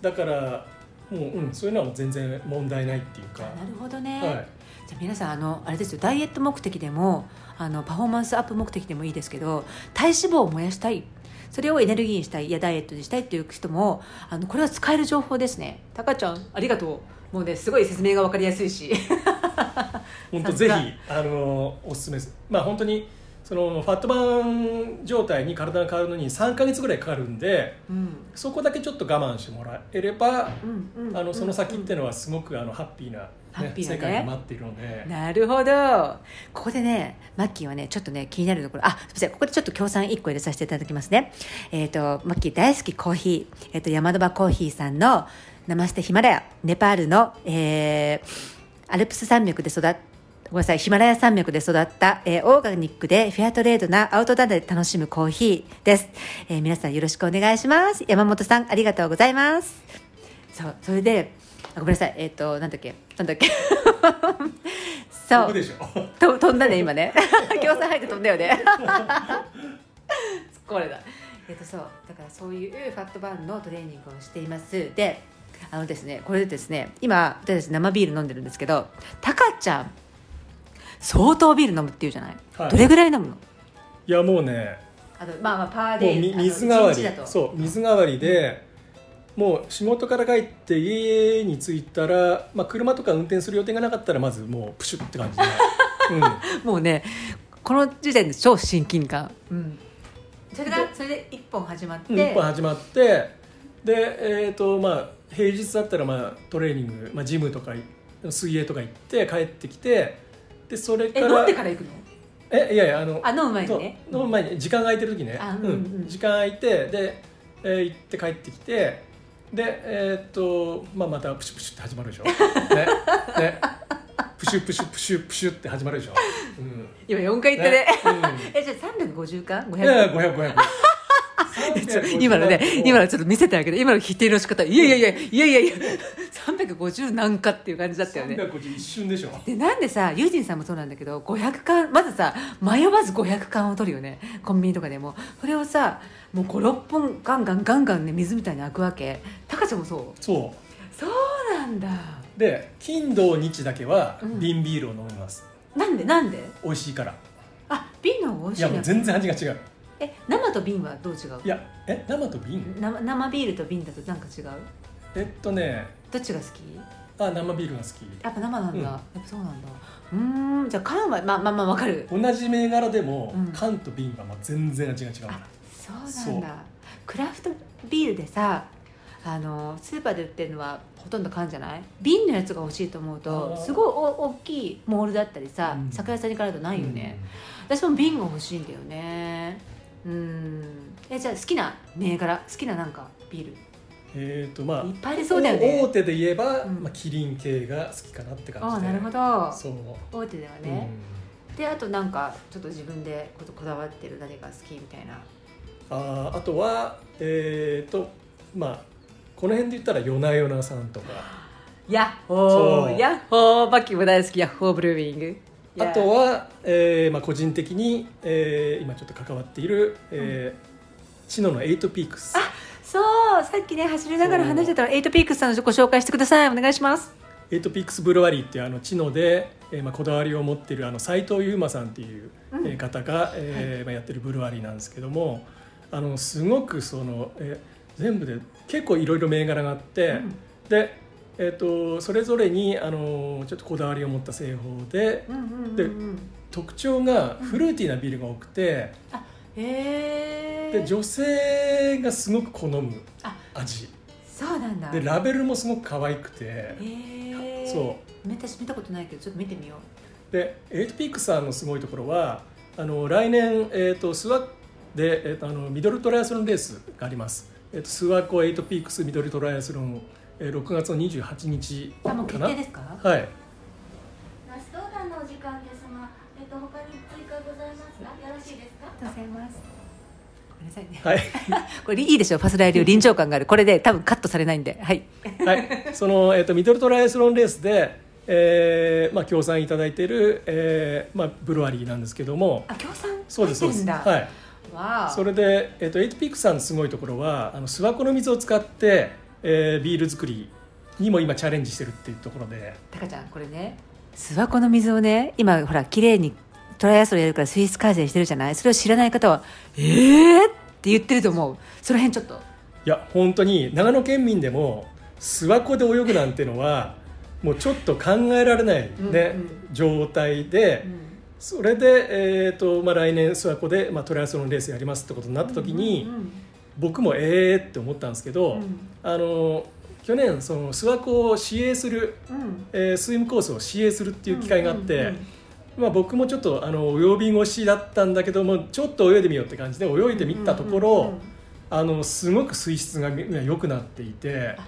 だからもう、うん、そういうのは全然問題ないっていうか、あなるほどね、はい、じゃあ皆さんあのあれですよ。ダイエット目的でもあのパフォーマンスアップ目的でもいいですけど体脂肪を燃やしたいそれをエネルギーにしたいいやダイエットにしたいっていう人もあのこれは使える情報ですね。タカちゃんありがとう。もうねすごい説明が分かりやすいし。*laughs* 本当ぜひあのおすすめです。まあ本当にそのファットバーン状態に体が変わるのに3か月ぐらいかかるんでうん。そこだけちょっと我慢してもらえれば、うんうんあのその先っていうののはすごくあのハッピーな,、ねね。世界が待っているので、なるほど。ここでねマッキーはねちょっとね気になるところ。あすみません。ここでちょっと協賛1個入れさせていただきますね。えっ、とマッキー大好きコーヒー、えっと山田場コーヒーさんのナマステヒマラヤネパールの、えーアルプス山脈で育っごめんなさい。ヒマラヤ山脈で育った、えーオーガニックでフェアトレードなアウトドアで楽しむコーヒーです、えー皆さんよろしくお願いします。山本さんありがとうございます。そうそれであごめんなさい。えっ、となんだっけ？なんだっけ？*laughs* そう。僕でしょ。と飛んだね今ね。*laughs* 共産入って飛んだよね。*laughs* これだえっとそう。だからそういうファットバーンのトレーニングをしています。であのですねこれでですね今私生ビール飲んでるんですけどタカちゃん相当ビール飲むっていうじゃない、はい。どれぐらい飲むの？いやもうねあとまあまあパーもデイ水代わり。そう水代わりで、もう仕事から帰って家に着いたら、まあ、車とか運転する予定がなかったらまずもうプシュって感じで、*laughs* うん、もうねこの時点で超親近感、うん、それがそれで一本始まって、うん一本始まってでえっ、とまあ平日だったらまあトレーニング、まあ、ジムとかい水泳とか行って帰ってきてでそれかえら飲んでから行くの？えいやいやあのあ飲む前にね。そう飲む前に時間が空いてる時ね。あうんうん。時間空いてで、えー行って帰ってきてでえーっと、まあ、またプシュプシュって始まるでしょ。ね *laughs* ね。プシュプシュプシュプシュって始まるでしょ、うん、今4回言ったね。ね *laughs* えじゃあ350か？500いやいや500 500ちょ今のね今のちょっと見せてあげて。今の否定の仕方。いやいやいやいやいやいや350なんかっていう感じだったよね。350一瞬でしょ。でなんでさユージンさんもそうなんだけど500缶まずさ迷わず500缶を取るよね。コンビニとかでも。それをさもう56本ガンガンガンガンね水みたいに開くわけ。タカちゃんもそう？そそうなんだ。で金土日だけはうん。瓶ビールを飲みます、なんでなんで？美味しいから。あ瓶の方が美味しいないやもう全然味が違うえ生と瓶はどう違う？いやえ生と瓶？生生ビールと瓶だとなんか違う？えっとねどっちが好き？あ生ビールが好やっぱ生なんだ、うん。やっぱそうなんだ。うーんじゃあ缶はまあまあまあわかる。き同じ銘柄でも、うん。缶と瓶はまあ全然味が違うからあそうなんだ。クラフトビールでさあのスーパーで売ってるのはほとんど缶じゃない？瓶のやつが欲しいと思うとすごいお大きいモールだったりさ、うん。酒屋さんに行かないとないよね、私も瓶が欲しいんだよねうん。えじゃあ好きな銘柄好きななんかビール。えっ、とまあいっぱいありそうだよね。大手で言えば、うん。まあ、キリン系が好きかなってあ感じで。あなるほど。そう、大手ではうん。ね、であとなんかちょっと自分でここだわってる何が好きみたいな。あーあとはえっ、とまあこの辺で言ったら夜な夜なさんとか。ヤッホー。ヤッホー。バッキーも大好き。ヤッホーブルーウィングあとは、えーまあ、個人的に、えー今ちょっと関わっている、えーチノのエイトピークス。そうさっきね走りながら話してたらエイトピークスさんのご紹介してください。お願いします。エイトピークスブルワリーっていうあのチノで、えーまあ、こだわりを持っているあの斉藤優馬さんっていう、うん。えー方が、えーまあ、やってるブルワリーなんですけどもあのすごくその、えー全部で結構いろいろ銘柄があって、うん。で、えー、とそれぞれにあのちょっとこだわりを持った製法でうんうんうんでうん。特徴がフルーティーなビールが多くて、あへえで女性がすごく好むあ味。そうなんだ。でラベルもすごく可愛くて。そう。私見たことないけどちょっと見てみよでエイトピークさんのすごいところはあの来年、えー、とスワで、えー、とあのミドルトライアスロンレースがあります、えー、とスワコエイトピークスミドルトライアスロン、えー、6月の28日かな？決定ですか？はい。ラストオーダーのお時間ですが、えっと他に追加ございますか？よろしいですか？ありがとうございます。ごめんなさいね。はい。*laughs* これいいでしょファスライ流臨場感がある。これで多分カットされないんで。はい。*laughs* はい、その、えー、とミドルトライアスロンレースで、えーまあ、協賛いただいている、えーまあ、ブルワリーなんですけども。あ協賛？そうですそうです、はい、わあそれで、えー、とエイトピークさんのすごいところはあの諏訪湖の水を使って、えービール作りにも今チャレンジしてるっていうところで。タカちゃんこれね諏訪湖の水をね今ほら綺麗にトライアスロンやるから水質改善してるじゃない？それを知らない方は「えー!」って言ってると思う。その辺ちょっと。いや本当に長野県民でも諏訪湖で泳ぐなんてのはもうちょっと考えられない、ねうんうん。状態で、それで、えーとまあ、来年諏訪湖で、まあ、トライアスロンレースやりますってことになった時に、うんうん僕もええって思ったんですけど、うん。あの去年その諏訪湖を支援する、うん。えースイムコースを支援するっていう機会があって、うんうんうんまあ、僕もちょっとあの泳び腰だったんだけどもちょっと泳いでみようって感じで泳いでみたところ、あのすごく水質が良くなっていてあ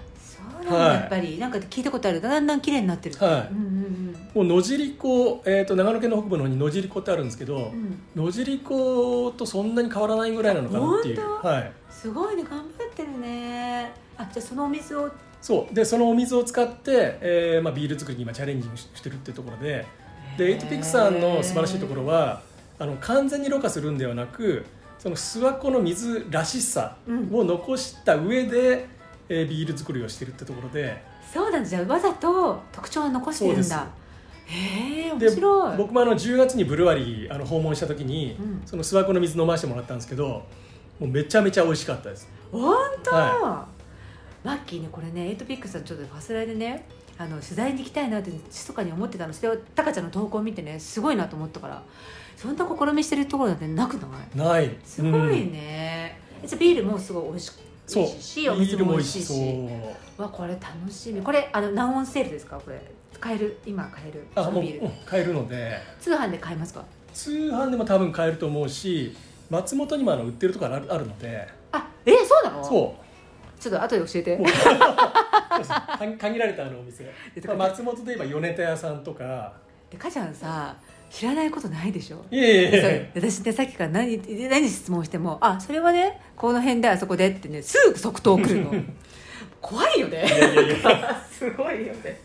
そうなんだ、はいやっぱり。なんか聞いたことある。だんだん綺麗になってる。はい。うんうんもう野尻湖、えー、と長野県の北部の方に野尻湖ってあるんですけど、うん。うん野尻湖とそんなに変わらないぐらいなのかなっていう、はい、すごいね頑張ってるね。あじゃあそのお水を。そう。でそのお水を使って、えーまあ、ビール作りに今チャレンジししてるっていうところで。でエイトピックさんの素晴らしいところはあの完全にろ過するんではなくその諏訪湖の水らしさを残した上で、えービール作りをしてるってところで。そうなんですじゃあわざと特徴を残してるんそだへえ面で白い。僕もあの10月にブルワリーあの訪問した時に、うん。その諏訪湖の水飲ませてもらったんですけどもうめちゃめちゃ美味しかったです。本当、はマッキーねこれねエイトピックさんちょっとファスライでねあの取材に行きたいなって密かに思ってたの。それをタカちゃんの投稿を見てねすごいなと思ったからそんな試みしてるところなんてなくない？ない。すごいうん。じゃあビールもすごい美味しそう。しお水も美味しいし。ビールも美味しそう。わこれ楽しみ。これあのナオンセールですか？これ。買える？今買える？あもう買えるので。通販で買えますか？通販でも多分買えると思うし松本にもあの売ってるところあるあるので。あえそうなの？そう。ちょっと後で教えて。限 *laughs* 限られたあのお店、でまあ、松本で言えば米田屋さんとか。でかちゃんさ知らないことないでしょ？いえいえいそう。え私ねさっきから何何質問しても「あそれはねこの辺であそこで」ってねすぐ即答来るの。*laughs* 怖いよね。すごいよね。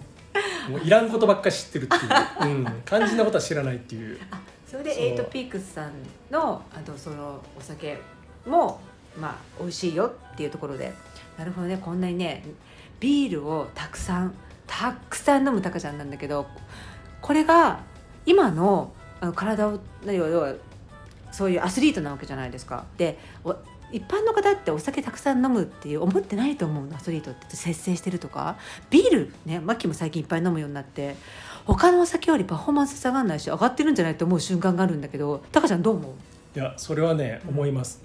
もういらんことばっかり知ってるっていう、うん、肝心なことは知らないっていう。それでエイトピークスさんのあとそのお酒もまあ美味しいよっていうところで。なるほどね。こんなにねビールをたくさんたたくさん飲むタカちゃんなんだけどこれが今のあの体を要はそういうアスリートなわけじゃないですか。でお一般の方ってお酒たくさん飲むっていう思ってないと思うのアスリートって。節制してるとか。ビールねマッキーも最近いっぱい飲むようになって。他のお酒よりパフォーマンス下がらないし上がってるんじゃないと思う瞬間があるんだけど。タカちゃんどう思う、いやそれはね思います。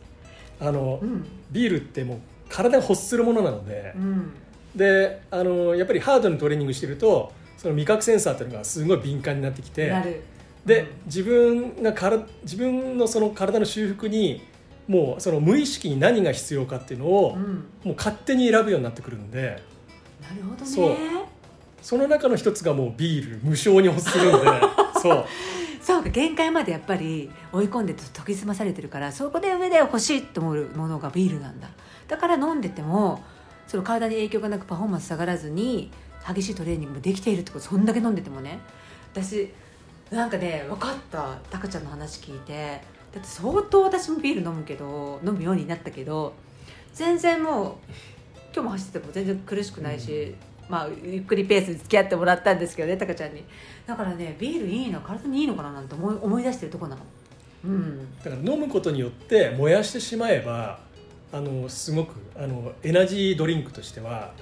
あのうん。ビールってもう体が欲するものなので。うん、であのやっぱりハードにトレーニングしてるとその味覚センサーっていうのがすごい敏感になってきてで自分がから自分のその体の修復にもうその無意識に何が必要かっていうのを、もう勝手に選ぶようになってくるんでなるほどね。そう。その中の一つがもうビール無償に欲するんで *laughs* そう。そうか限界までやっぱり追い込んで研ぎ澄まされてるからそこで上で欲しいと思うものがビールなんだ。だから飲んでてもその体に影響がなくパフォーマンス下がらずに激しいトレーニングもできているってことそんだけ飲んでてもね。私なんかね分かった。タカちゃんの話聞いて。だって相当私もビール飲むけど飲むようになったけど全然もう今日も走ってても全然苦しくないし、まあゆっくりペースに付き合ってもらったんですけどねタカちゃんに。だからねビールいいの体にいいのかななんて思い思い出してるとこなの。うん。だから飲むことによって燃やしてしまえばあのすごくあのエナジードリンクとしては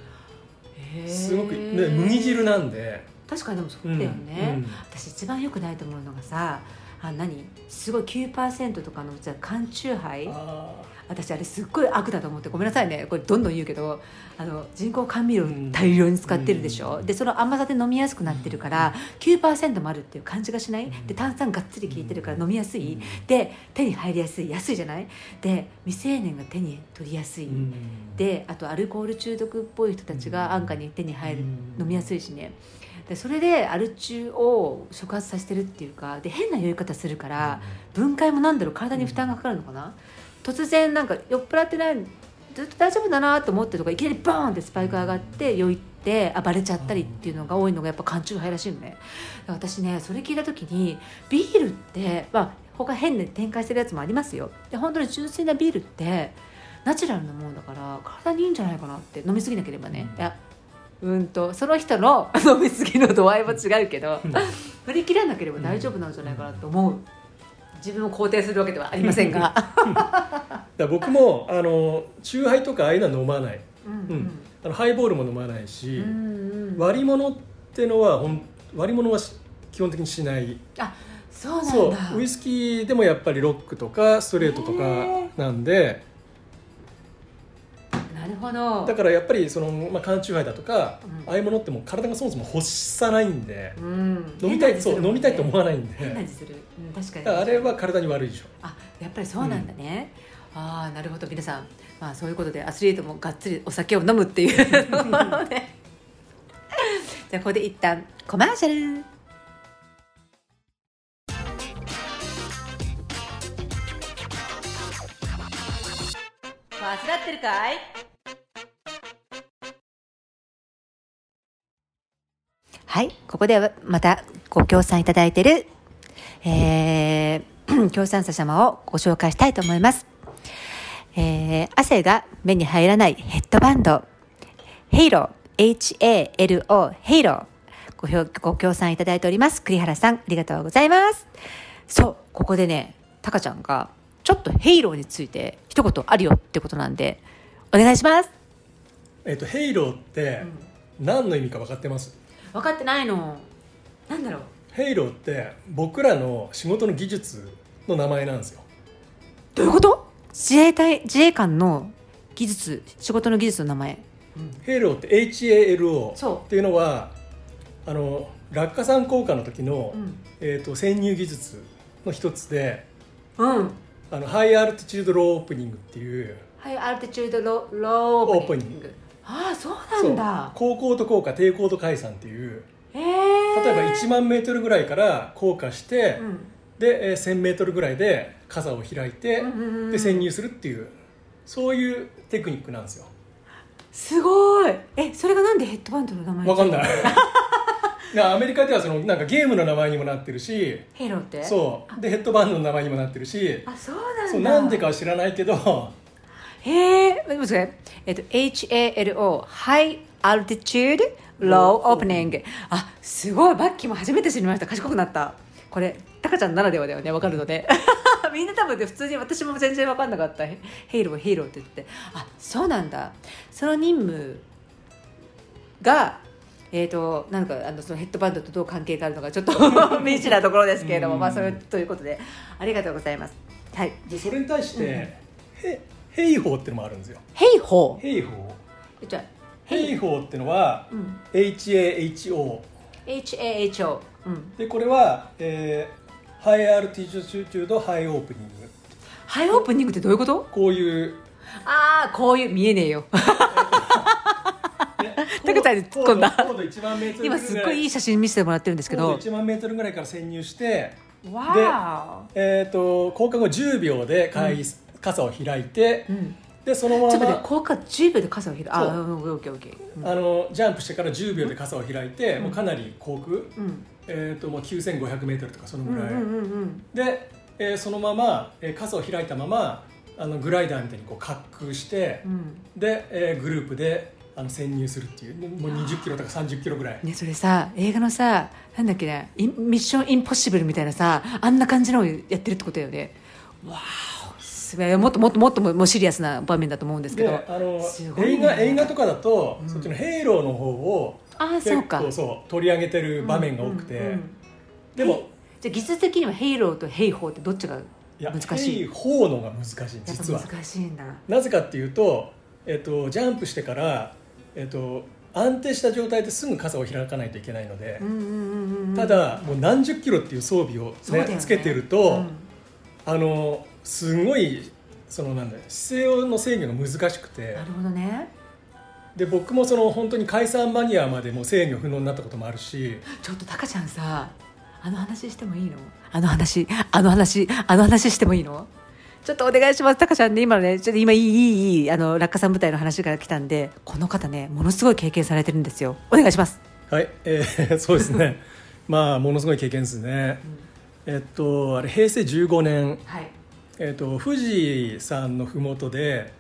すごく、ね、麦汁なんで。確かにでもそうだよね、うんうん。私一番良くないと思うのがさあ何？すごい9%とかのじゃあ缶チューハイあ私あれすっごい悪だと思ってごめんなさいね。これどんどん言うけどあの人工甘味料大量に使ってるでしょ、うんでその甘さで飲みやすくなってるから9%もあるっていう感じがしない？で炭酸がっつり効いてるから飲みやすい、で手に入りやすい？安いじゃない？で未成年が手に取りやすい、うん。であとアルコール中毒っぽい人たちが安価に手に入る、うん。飲みやすいしね。でそれでアル中を触発させてるっていうかで変な酔い方するから分解もなんだろう？体に負担がかかるのかな、突然なんか酔っ払ってないずっと大丈夫だなと思ってるとかいきなりボーンってスパイク上がって酔いって暴れちゃったりっていうのが多いのがやっぱ缶中杯らしいのね私ねそれ聞いた時にビールってまあ他変で展開してるやつもありますよ。で本当に純粋なビールってナチュラルなものだから体にいいんじゃないかなって飲みすぎなければね、いやうんとその人の *laughs* 飲みすぎの度合いも違うけど *laughs* 振り切らなければ大丈夫なんじゃないかなと思う自分を肯定するわけではありませんが。だ僕もあのチューハイとかああいうのは飲まない。うんうん。あのハイボールも飲まないし、うんうん。割り物ってのはほん割り物はし基本的にしない。あそうなんだ。そう。ウイスキーでもやっぱりロックとかストレートとかへなんでなるほど。だからやっぱりその、まあ、缶チューハイだとか、うん。ああいうものってもう体がそもそも欲さないんで、うん。飲みたいそう飲みたいと思わないんで。変な味する、うん、確かに。あれは体に悪いでしょ。あやっぱりそうなんだね、ああなるほど。皆さんまあそういうことでアスリートもがっつりお酒を飲むっていう。ところでじゃあここで一旦コマーシャル。忘らってるかい？はいここではまたご協賛いただいているえー、*clears throat* 協賛者様をご紹介したいと思います。えー、汗が目に入らないヘッドバンド、ヘイロー、H-A-L-O、ヘイロー。ご評ご協賛いただいております。栗原さん、ありがとうございます。そう、ここでね、タカちゃんが、ちょっとヘイローについて一言あるよってことなんで、お願いします。えっとヘイローって何の意味か分かってます、分かってないの。なんだろう。ヘイローって僕らの仕事の技術の名前なんですよどういうこと？自衛隊、自衛官の技術、仕事の技術の名前。ヘイローって HALO そうっていうのはあの落下傘降下の時の、うんえー、と潜入技術の一つでうん。あのハイアルティチュードローオープニングっていうはい、アルティチュードロローオープニングああ、そうそうんなだ。高高度降下低高度解散っていうへえ。例えば1万メートルぐらいから降下して、うん。でえー1000メートルぐらいで傘を開いて、うんうんうんで潜入するっていうそういうテクニックなんですよすごい。え、それがなんでヘッドバンドの名前わかんない *laughs* アメリカではそのなんかゲームの名前にもなってるしヘイローって？そうでヘッドバンドの名前にもなってるしあ、そうなんだ。そうなんでかは知らないけどへえ。待ってください。えっと、HALO、ハイ altitude low opening あすごいバッキーも初めて知りました。賢くなった。これタカちゃんならではだよね。分かるので。*laughs* みんな多分ね普通に私も全然分かんなかった。ヘヘイローヘイローって言って。あそうなんだ。その任務がえーと、なんかあのそのヘッドバンドとどう関係があるのかちょっと *laughs* 未知なところですけれども、まあ、それということで。ありがとうございます。はい、でそれに対して、へヘイホーっていうのもあるんですよ。ヘイホーヘイホーじゃあヘイホーっていうのは、うん。HAHO HAHO、うん、でこれは、えー、 High Altitude High Opening。High Opening ってどういうこと？こういう。ああこういう見えねえよ。ね *laughs* タカちゃんに突っ込んだ。高度高度1万メートルぐら今すっごいいい写真見せてもらってるんですけど。高度1万メートルぐらいから潜入してわえー、と降下後10秒で開、傘を開いて、ーうん。でそのまちょっと待っまて効果10秒で傘を開くあそう。うんのジャンプしてから10秒で傘を開いて、もうかなり航空、うん。えー、ともう9500メートルとかそのぐらい、で、えーそのまま、えー傘を開いたままあのグライダーみたいにこう滑空して、うん。で、えーグループであの潜入するっていう。もう20キロとか30キロぐらい、ねそれさ映画のさなんだっけなインミッションインポッシブルみたいなさあんな感じのをやってるってことだよね。わあすごいもっともっともっともシリアスな場面だと思うんですけでどあの映画映画とかだと、うん。そっちのヘイローの方をああ結そうそう取り上げてる場面が多くて、うんうんうんでもじゃあ技術的にはヘイローとヘイホーってどっちが難しい？ヘイホーのが難しい実は。ぱ難しいんだ。なぜかっていうと、えっと、ジャンプしてから、えっと、安定した状態ですぐ傘を開かないといけないのでうん、うんうんうんただもう何十キロっていう装備を、ねね。つけてると、うん。あのすごいそのなんだ姿勢の制御が難しくて。なるほどね。で僕もその本当に解散マニアまでもう制御不能になったこともあるし。ちょっとタカちゃんさあの話してもいいの？あの話あの話あの話してもいいの？ちょっとお願いします。タカちゃんね今のねちょっと今いいいいいいあの落下さん舞台の話が来たんでこの方ねものすごい経験されてるんですよ。お願いします。はい、えー *laughs* そうですね。*laughs* まあものすごい経験ですね、えっとあれ平成15年。はいえー、と富士山の麓で、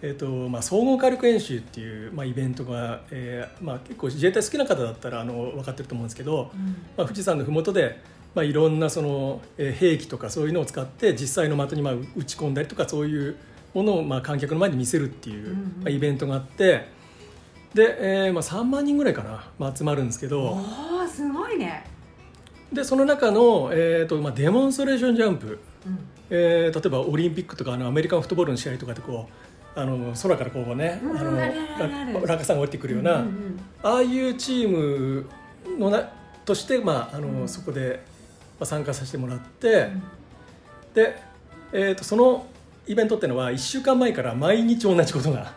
えーとまあ、総合火力演習っていう、まあ、イベントが、えーまあ、結構自衛隊好きな方だったらあの分かってると思うんですけど、まあ、富士山の麓で、まあ、いろんなその、えー兵器とかそういうのを使って実際の的にまあ打ち込んだりとかそういうものをまあ観客の前で見せるっていう、うんうん。まあ、イベントがあってで、えーまあ、3万人ぐらいかな、まあ、集まるんですけど。おおすごいね。でその中の、えーとまあ、デモンストレーションジャンプ、うんえー例えばオリンピックとかあのアメリカンフットボールの試合とかでこうあの空からこうね、うんあの落下さんが降りてくるような、うんうんああいうチームのなとして、まああのうん。そこで、まあ、参加させてもらって、で、えー、とそのイベントっていうのは1週間前から毎日同じことが、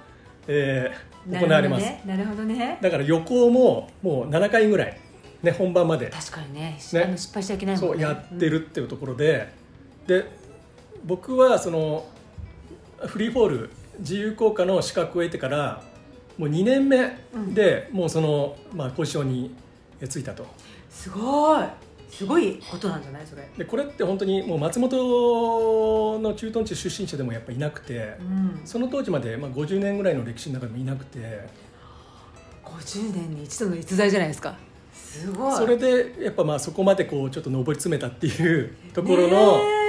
えー行われます、なるほどね。なるほどね。だから予行ももう7回ぐらい、ね、本番まで。確かにね。ね。失敗しちゃいけないもんね。そうやってるっていうところで、で僕はそのフリーフォール自由降下の資格を得てからもう2年目でもうその、まあ、ポジションにえついたと。すごい。すごいことなんじゃない？それ。でこれって本当にもう松本の駐屯地出身者でもやっぱいなくてうん。その当時まで、まあ、50年ぐらいの歴史の中でもいなくて。50年に一度の逸材じゃないですか。すごい。それでやっぱまあそこまでこうちょっと上り詰めたっていうところの。ねえ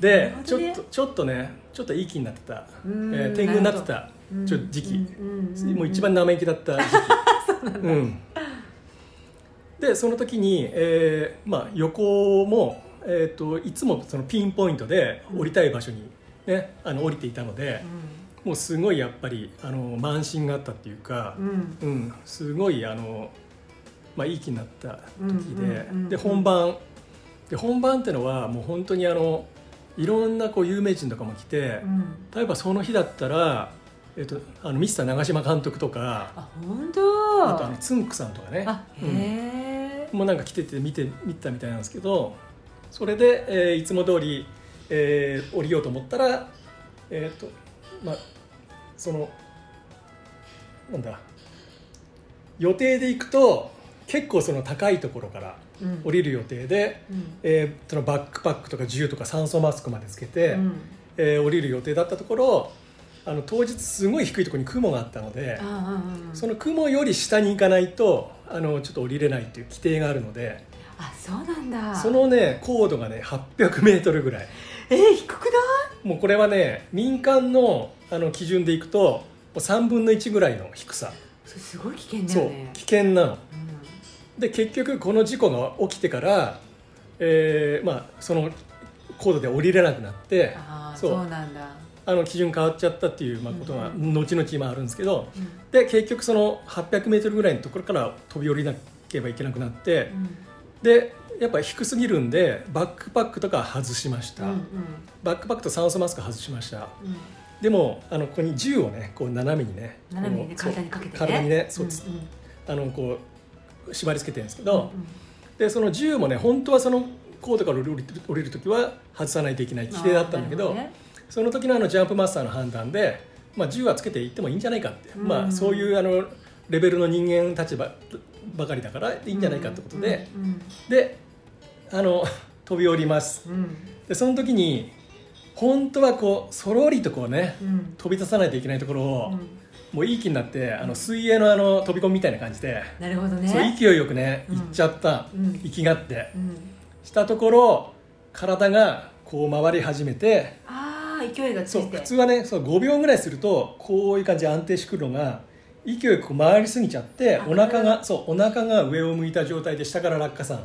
でちょっとちょっとねちょっといい気になってた、えうんー天狗になってた。うんちょっと時期、うんうんうんもう一番生意気だった時期。*laughs* うんでその時に、えーまあ、予行も、えー、といつもそのピンポイントで降りたい場所に、ね、あの降りていたので、もうすごいやっぱりあの慢心があったっていうかう、ん。うん。すごいあの、まあ、いい気になった時で、うんうんうんうん。で本番。で本番ってのはもう本当にあのいろんなこう有名人とかも来て、うん。例えばその日だったら、えっとあのミスター長嶋監督とかあ本当？あとあのつんくさんとかね。あへえうんもうなんか来てて見て見てたみたいなんですけどそれで、えーいつも通り、えー降りようと思ったらえっ、とまあそのなんだ予定で行くと結構その高いところからうん降りる予定で、うん。えーそのバックパックとか銃とか酸素マスクまでつけて、うん。えー降りる予定だったところ、あの当日すごい低いところに雲があったのでその雲より下に行かないとあのちょっと降りれないっていう規定があるのであそうなんだ。そのね高度がね800メートルぐらい。えー、低くない？もうこれはね民間のあの基準でいくともう3分の1ぐらいの低さ。すごい危険だそうよね危険なの。うんで結局この事故が起きてから、えーまあ、その高度で降りれなくなってああそそううなんだ。あの基準変わっちゃったっていう、まあ、ことがうん後々今あるんですけど、うん。で結局その 800m ぐらいのところから飛び降りなければいけなくなって、でやっぱり低すぎるんでバックパックとか外しました、うんうん。バックパックと酸素マスク外しました。うん。でもあのここに銃をねこう斜めにね斜めにね体にかけてね。体にねそうつんん。あのこう縛り付けてるんですけど、うんうんでその銃もね本当はそのコードから降りる降りる時は外さないといけない規定だったんだけどね。その時のあのジャンプマスターの判断で、まあ、銃はつけていってもいいんじゃないかって、うんまあ、そういうあのレベルの人間立場ばかりだからいいんじゃないかってことで、うん。であの飛び降ります。うん。でその時に本当はこうそろりとこうねうん。飛び出さないといけないところを、うんもういい気になってあの水泳のあの飛び込みみたいな感じで、なるほどね。そう勢いよくねうん。行っちゃった、うん。息がって。うん。したところ体がこう回り始めてああ勢いがつそういて普通はねそう5秒ぐらいするとこういう感じで安定してくるのが勢いよく回りすぎちゃってあお腹がそうお腹が上を向いた状態で下から落下傘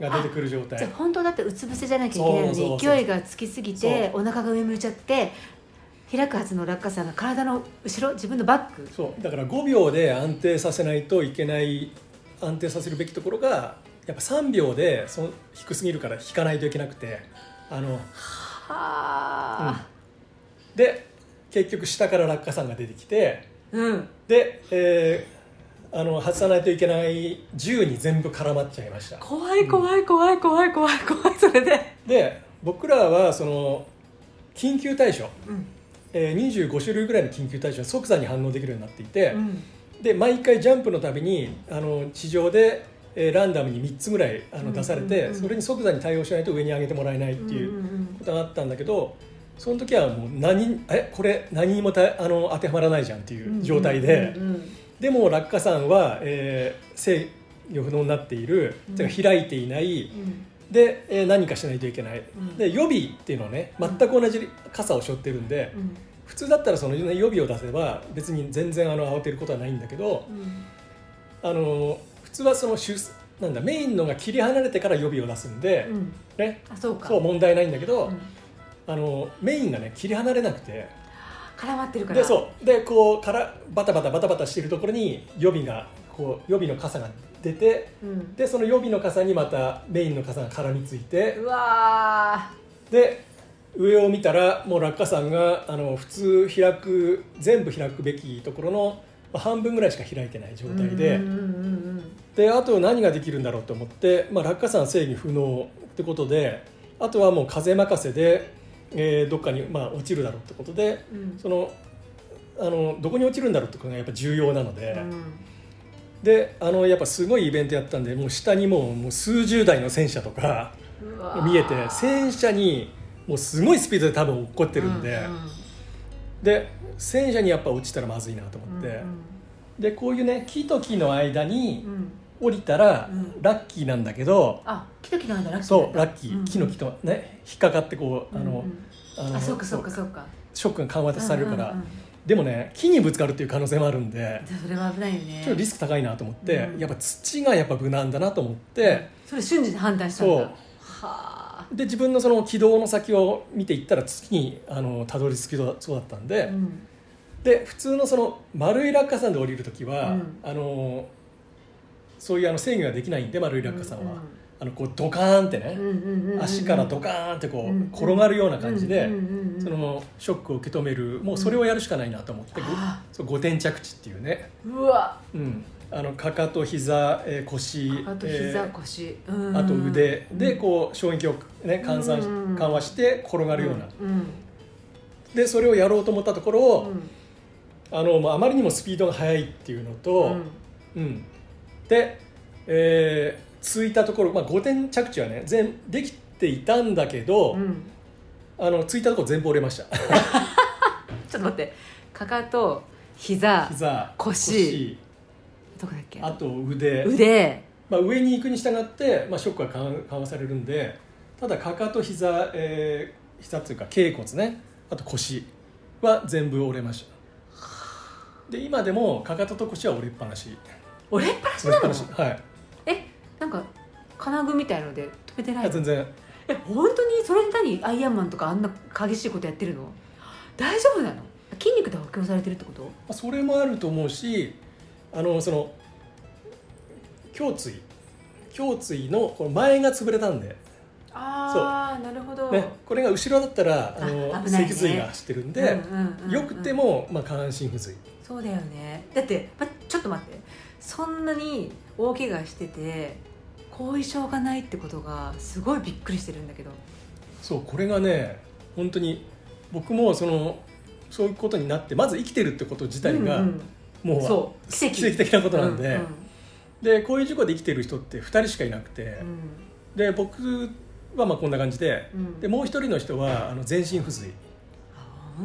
が出てくる状じゃ態あ本当だってうつ伏せじゃなきゃいけないのにそうそうそう勢いがつきすぎてお腹が上向いちゃって開くはずの落下傘が体の後ろ自分のバック。そう。だから5秒で安定させないといけない安定させるべきところがやっぱ3秒でその低すぎるから引かないといけなくてあのはで結局下から落下傘が出てきてあうん。で、えーあの外さないといけない銃に全部絡まっちゃいました。怖い怖い怖い怖い怖い怖いそれで。で僕らはその緊急対処、うんえー25種類ぐらいの緊急対処が即座に反応できるようになっていて、うん。で毎回ジャンプのたびにあの地上で、えーランダムに3つぐらいあの出されて、それに即座に対応しないと上に上げてもらえないっていうことがあったんだけどその時はもう何えこれ何にもたあの当てはまらないじゃんっていううん状態で、でも落下傘は、えー制御不能になっている、うん。てか開いていない。うんで、えー何かしないといけない、ん。で予備っていうのはね全く同じ傘を背負ってるんで、うん。普通だったらその予備を出せば別に全然あの慌てることはないんだけど、うん。あの普通はその主なんだメインのが切り離れてから予備を出すんで、うん。ね、あそう問題ないんだけど、うん。あのメインがね切り離れなくて。絡まってるから。でそう。でこうからバタバタバタバタしているところに予備がこう予備の傘が出てうん。でその予備の傘にまたメインの傘が絡みついてうわで上を見たらもう落下傘があの普通開く全部開くべきところのまあ半分ぐらいしか開いてない状ー態で。であと何ができるんだろうと思って、まあ、落下傘は制御不能ってことであとはもう風任せで、えーどっかに、まあ、落ちるだろうってことでうん。そのあのどこに落ちるんだろうってことがやっぱ重要なので、うんであのやっぱすごいイベントやったんでもう下にもうもう数十台の戦車とか見えて戦車にもうすごいスピードで多分落っこってるんで、うんで戦車にやっぱ落ちたらまずいなと思って、うんでこういうね木と木の間にうん。うん降りたらうん。ラッキーなんだけど、あ木と木なんだラッキーそうラッキー、うん木の木とね引っかかってこうあの、うんうん。あのあそうかそうかそうか。ショックが緩和されるから、うんうんうんでもね木にぶつかるっていう可能性もあるんでそれは危ないよね。ちょっとリスク高いなと思って、うん。やっぱ土がやっぱ無難だなと思って、それ瞬時に判断したんだ。そう。はあ。で自分のその軌道の先を見ていったら月にあのたどり着きそうだったんで、うん。で普通のその丸い落下傘で降りる時は、うん。あのそういうあの制御ができないんで丸い落下傘は、うんあのこうドカーンってね、足からドカーンってこう、うん転がるような感じで、そのショックを受け止めるもうそれをやるしかないなと思って、ごあ。そう5点着地っていうね、うわ。うん、あのかかと膝、えー腰あと膝えー腰。うん。あと腕。でこう衝撃を、ね、換算緩和して転がるような、うん。でそれをやろうと思ったところを、うん。あのあまりにもスピードが速いっていうのと、うん。うん。で、えーついたところ、まあ、5点着地はね全できていたんだけど、うん。あのついたところ全部折れました。*laughs* ちょっと待って。かかと膝膝腰どこだっけ？あと腕。腕。まあ、上に行くに従って、まあ、ショックは緩緩和されるんでただかかと膝、えー、膝っていうか頸骨ね。あと腰は全部折れました。で今でもかかとと腰は折れっぱなし。折れっぱなしなの？はい。えなんか金具みたいので止めてないの？いや全然。え本当にそれで何アイアンマンとかあんな激しいことやってるの？大丈夫なの？筋肉で補強されてるってこと？まあそれもあると思うしあのその胸椎。胸椎のこの前が潰れたんで、ああなるほど、ね、これが後ろだったらあのあね。脊髄が走ってるんで、うんうんうんうんよくても、まあ、下半身不随。そうだよね。だって、ま、ちょっと待って。そんなに大怪我してて後遺症がないってことがすごいびっくりしてるんだけど。そうこれがね本当に僕もそのそういうことになってまず生きてるってこと自体が、うんうんもう奇跡。的なことなんで、うんでこういう事故で生きてる人って2人しかいなくて、うん。で僕はまあこんな感じで,、うん。でもう一人の人はあの全身不随。あ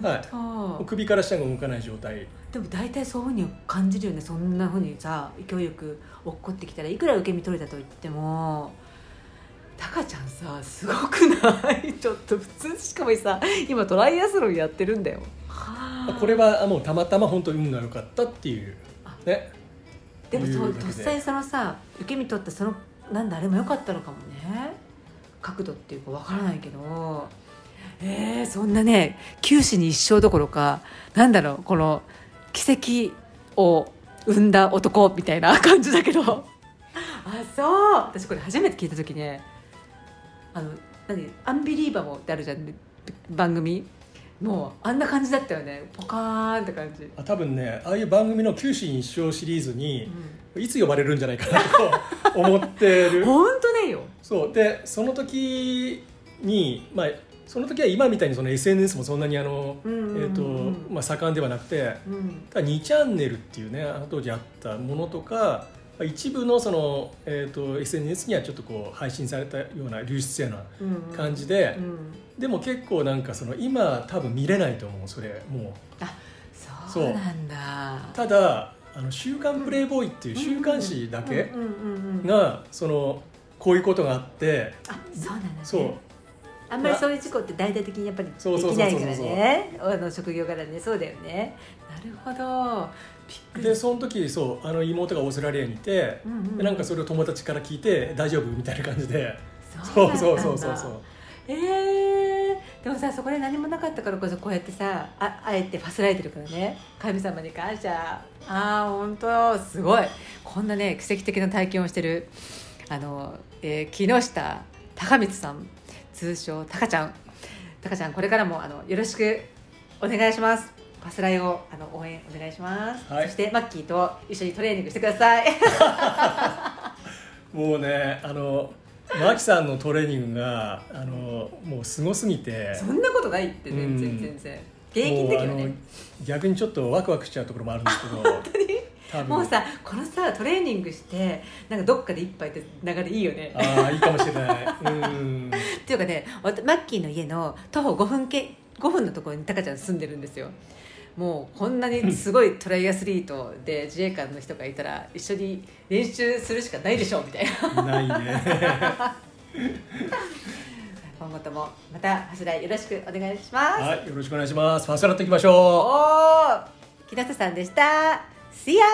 はい。首から下が動かない状態。でも大体そういうふうに感じるよね。そんなふうにさ勢いよく落っこってきたらいくら受け身取れたと言っても。タカちゃんさすごくない？ちょっと普通しかもさ今トライアスロンやってるんだよ。はあこれはあもうたまたま本当に運が良かったっていう。あね。でもそうとっさにそのさ受け身取ったそのなんだあれも良かったのかもね。角度っていうかわからないけどえー、そんなね九死に一生どころかなんだろうこの奇跡を生んだ男みたいな感じだけど。*laughs* あそう。私これ初めて聞いた時ねあの何アンビリーバボーってあるじゃん番組。もうあんな感じだったよね。ポカーンって感じ、あ多分ねああいう番組の「九死に一生」シリーズにういつ呼ばれるんじゃないかなと *laughs* 思ってる。ん、*laughs* 本当だよ。そう。でその時にまあその時は今みたいにその SNS もそんなにあの、うんうんうんうん。えーとまあ、盛んではなくてうん。ただ2チャンネルっていうね当時あったものとかまあ一部のその、えー、と SNS にはちょっとこう配信されたような流出やなうん感じで、うん。でも結構なんかその今多分見れないと思うそれもう。そう。なんだ。ただあの「週刊プレイボーイ」っていう週刊誌だけうんうんうんうん。がそのこういうことがあってあそうなんだね。そうあんまりそういう事故って大々的にやっぱりできないからね。あの職業柄ね。そうだよね。なるほど。でその時そうあの妹がオーストラリアにいて、うんうんなんかそれを友達から聞いて大丈夫みたいな感じで。そうそうそうそうそうえー、でもさそこで何もなかったからこそこうやってさああえてファスられてるからね。神様に感謝。ああ本当。すごい。こんなね奇跡的な体験をしてるあの、えー木下高光さん通称タカちゃん。タカちゃんこれからもあのよろしくお願いします。ファスライをあの応援お願いします、はい。そしてマッキーと一緒にトレーニングしてください。*laughs* もうねあのマキさんのトレーニングがあのもうすごすぎて。そんなことないって全然うん。全然現役の時ね。逆にちょっとワクワクしちゃうところもあるんですけど。*laughs* 多分もうさこのさトレーニングしてなんかどっかで一杯って流れいいよね。ああいいかもしれない。*laughs* うん。っていうかねマッキーの家の徒歩5分け5分のところにタカちゃん住んでるんですよ。もうこんなにすごいトライアスリートで *laughs* 自衛官の人がいたら一緒に練習するしかないでしょみたいな。ないね。*laughs* 今後ともまた走らいよろしくお願いします、はいよろしくお願いします。ファストラっていきましおょお木下さんでした See ya!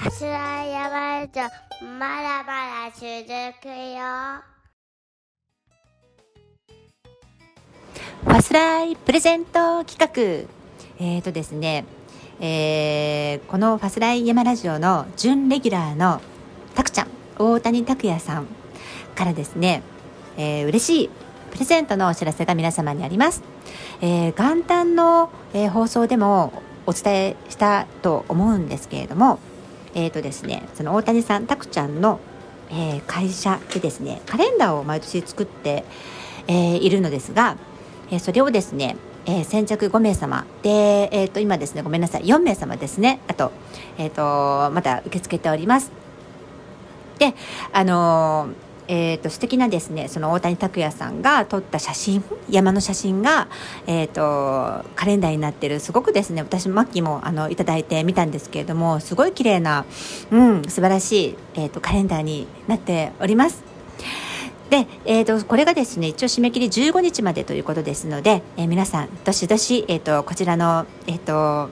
柱山町まだまだ続くよファスライプレゼント企画えーとですね、えーこのファスライ山ラジオの準レギュラーのたくちゃん大谷拓也さんからですね、えー嬉しいプレゼントのお知らせが皆様にあります、えー元旦の、えー放送でもお伝えしたと思うんですけれどもえーとですねその大谷さんたくちゃんの、えー会社でですねカレンダーを毎年作って、えーいるのですが、えーそれをですね、えー先着5名様で、えー、と今ですねごめんなさい4名様ですねあと,、えー、とまだ受け付けております。であのーえー、と素敵なですねその大谷拓也さんが撮った写真山の写真が、えー、とカレンダーになってるすごくですね私マッキーもあのいただいてみたんですけれどもすごい綺麗な、うん、素晴らしい、えー、とカレンダーになっております。で、えーと、これがですね一応締め切り15日までということですので、えー、皆さんどしどし、えーと、こちらの、えーと、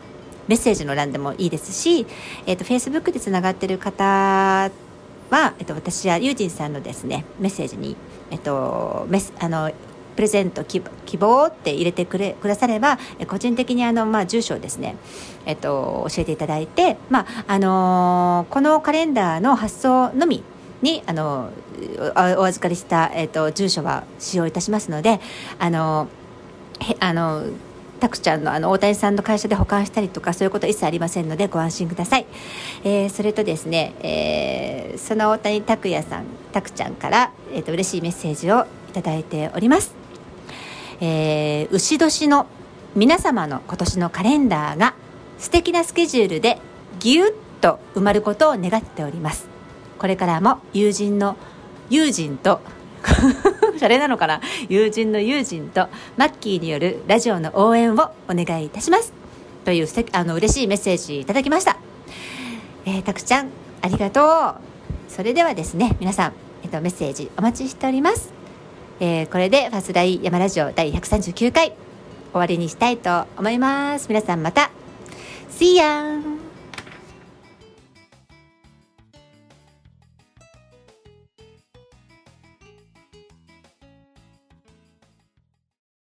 メッセージの欄でもいいですし、えー、と Facebook でつながっている方は、えっと、私やユージンさんのですねメッセージに、えっと、メスあのプレゼント希望って入れてくれくだされば個人的にあの、まあ、住所をですね、えっと、教えていただいて、まああのー、このカレンダーの発送のみにあのお預かりした、えっと、住所は使用いたしますのであのあのタクちゃんのあの大谷さんの会社で保管したりとかそういうことは一切ありませんのでご安心ください、えー、それとですね、えー、その大谷拓也さんタクちゃんから、えーと、嬉しいメッセージをいただいております、えー、牛年の皆様の今年のカレンダーが素敵なスケジュールでぎゅっと埋まることを願っております。これからも友人の友人と *laughs* シャレなのかな？友人の友人とマッキーによるラジオの応援をお願いいたします。というあの嬉しいメッセージいただきました、えー、たくちゃんありがとう。それではですね皆さん、えっと、メッセージお待ちしております、えー、これでファスライ山ラジオ第139回終わりにしたいと思います。皆さんまた。See ya!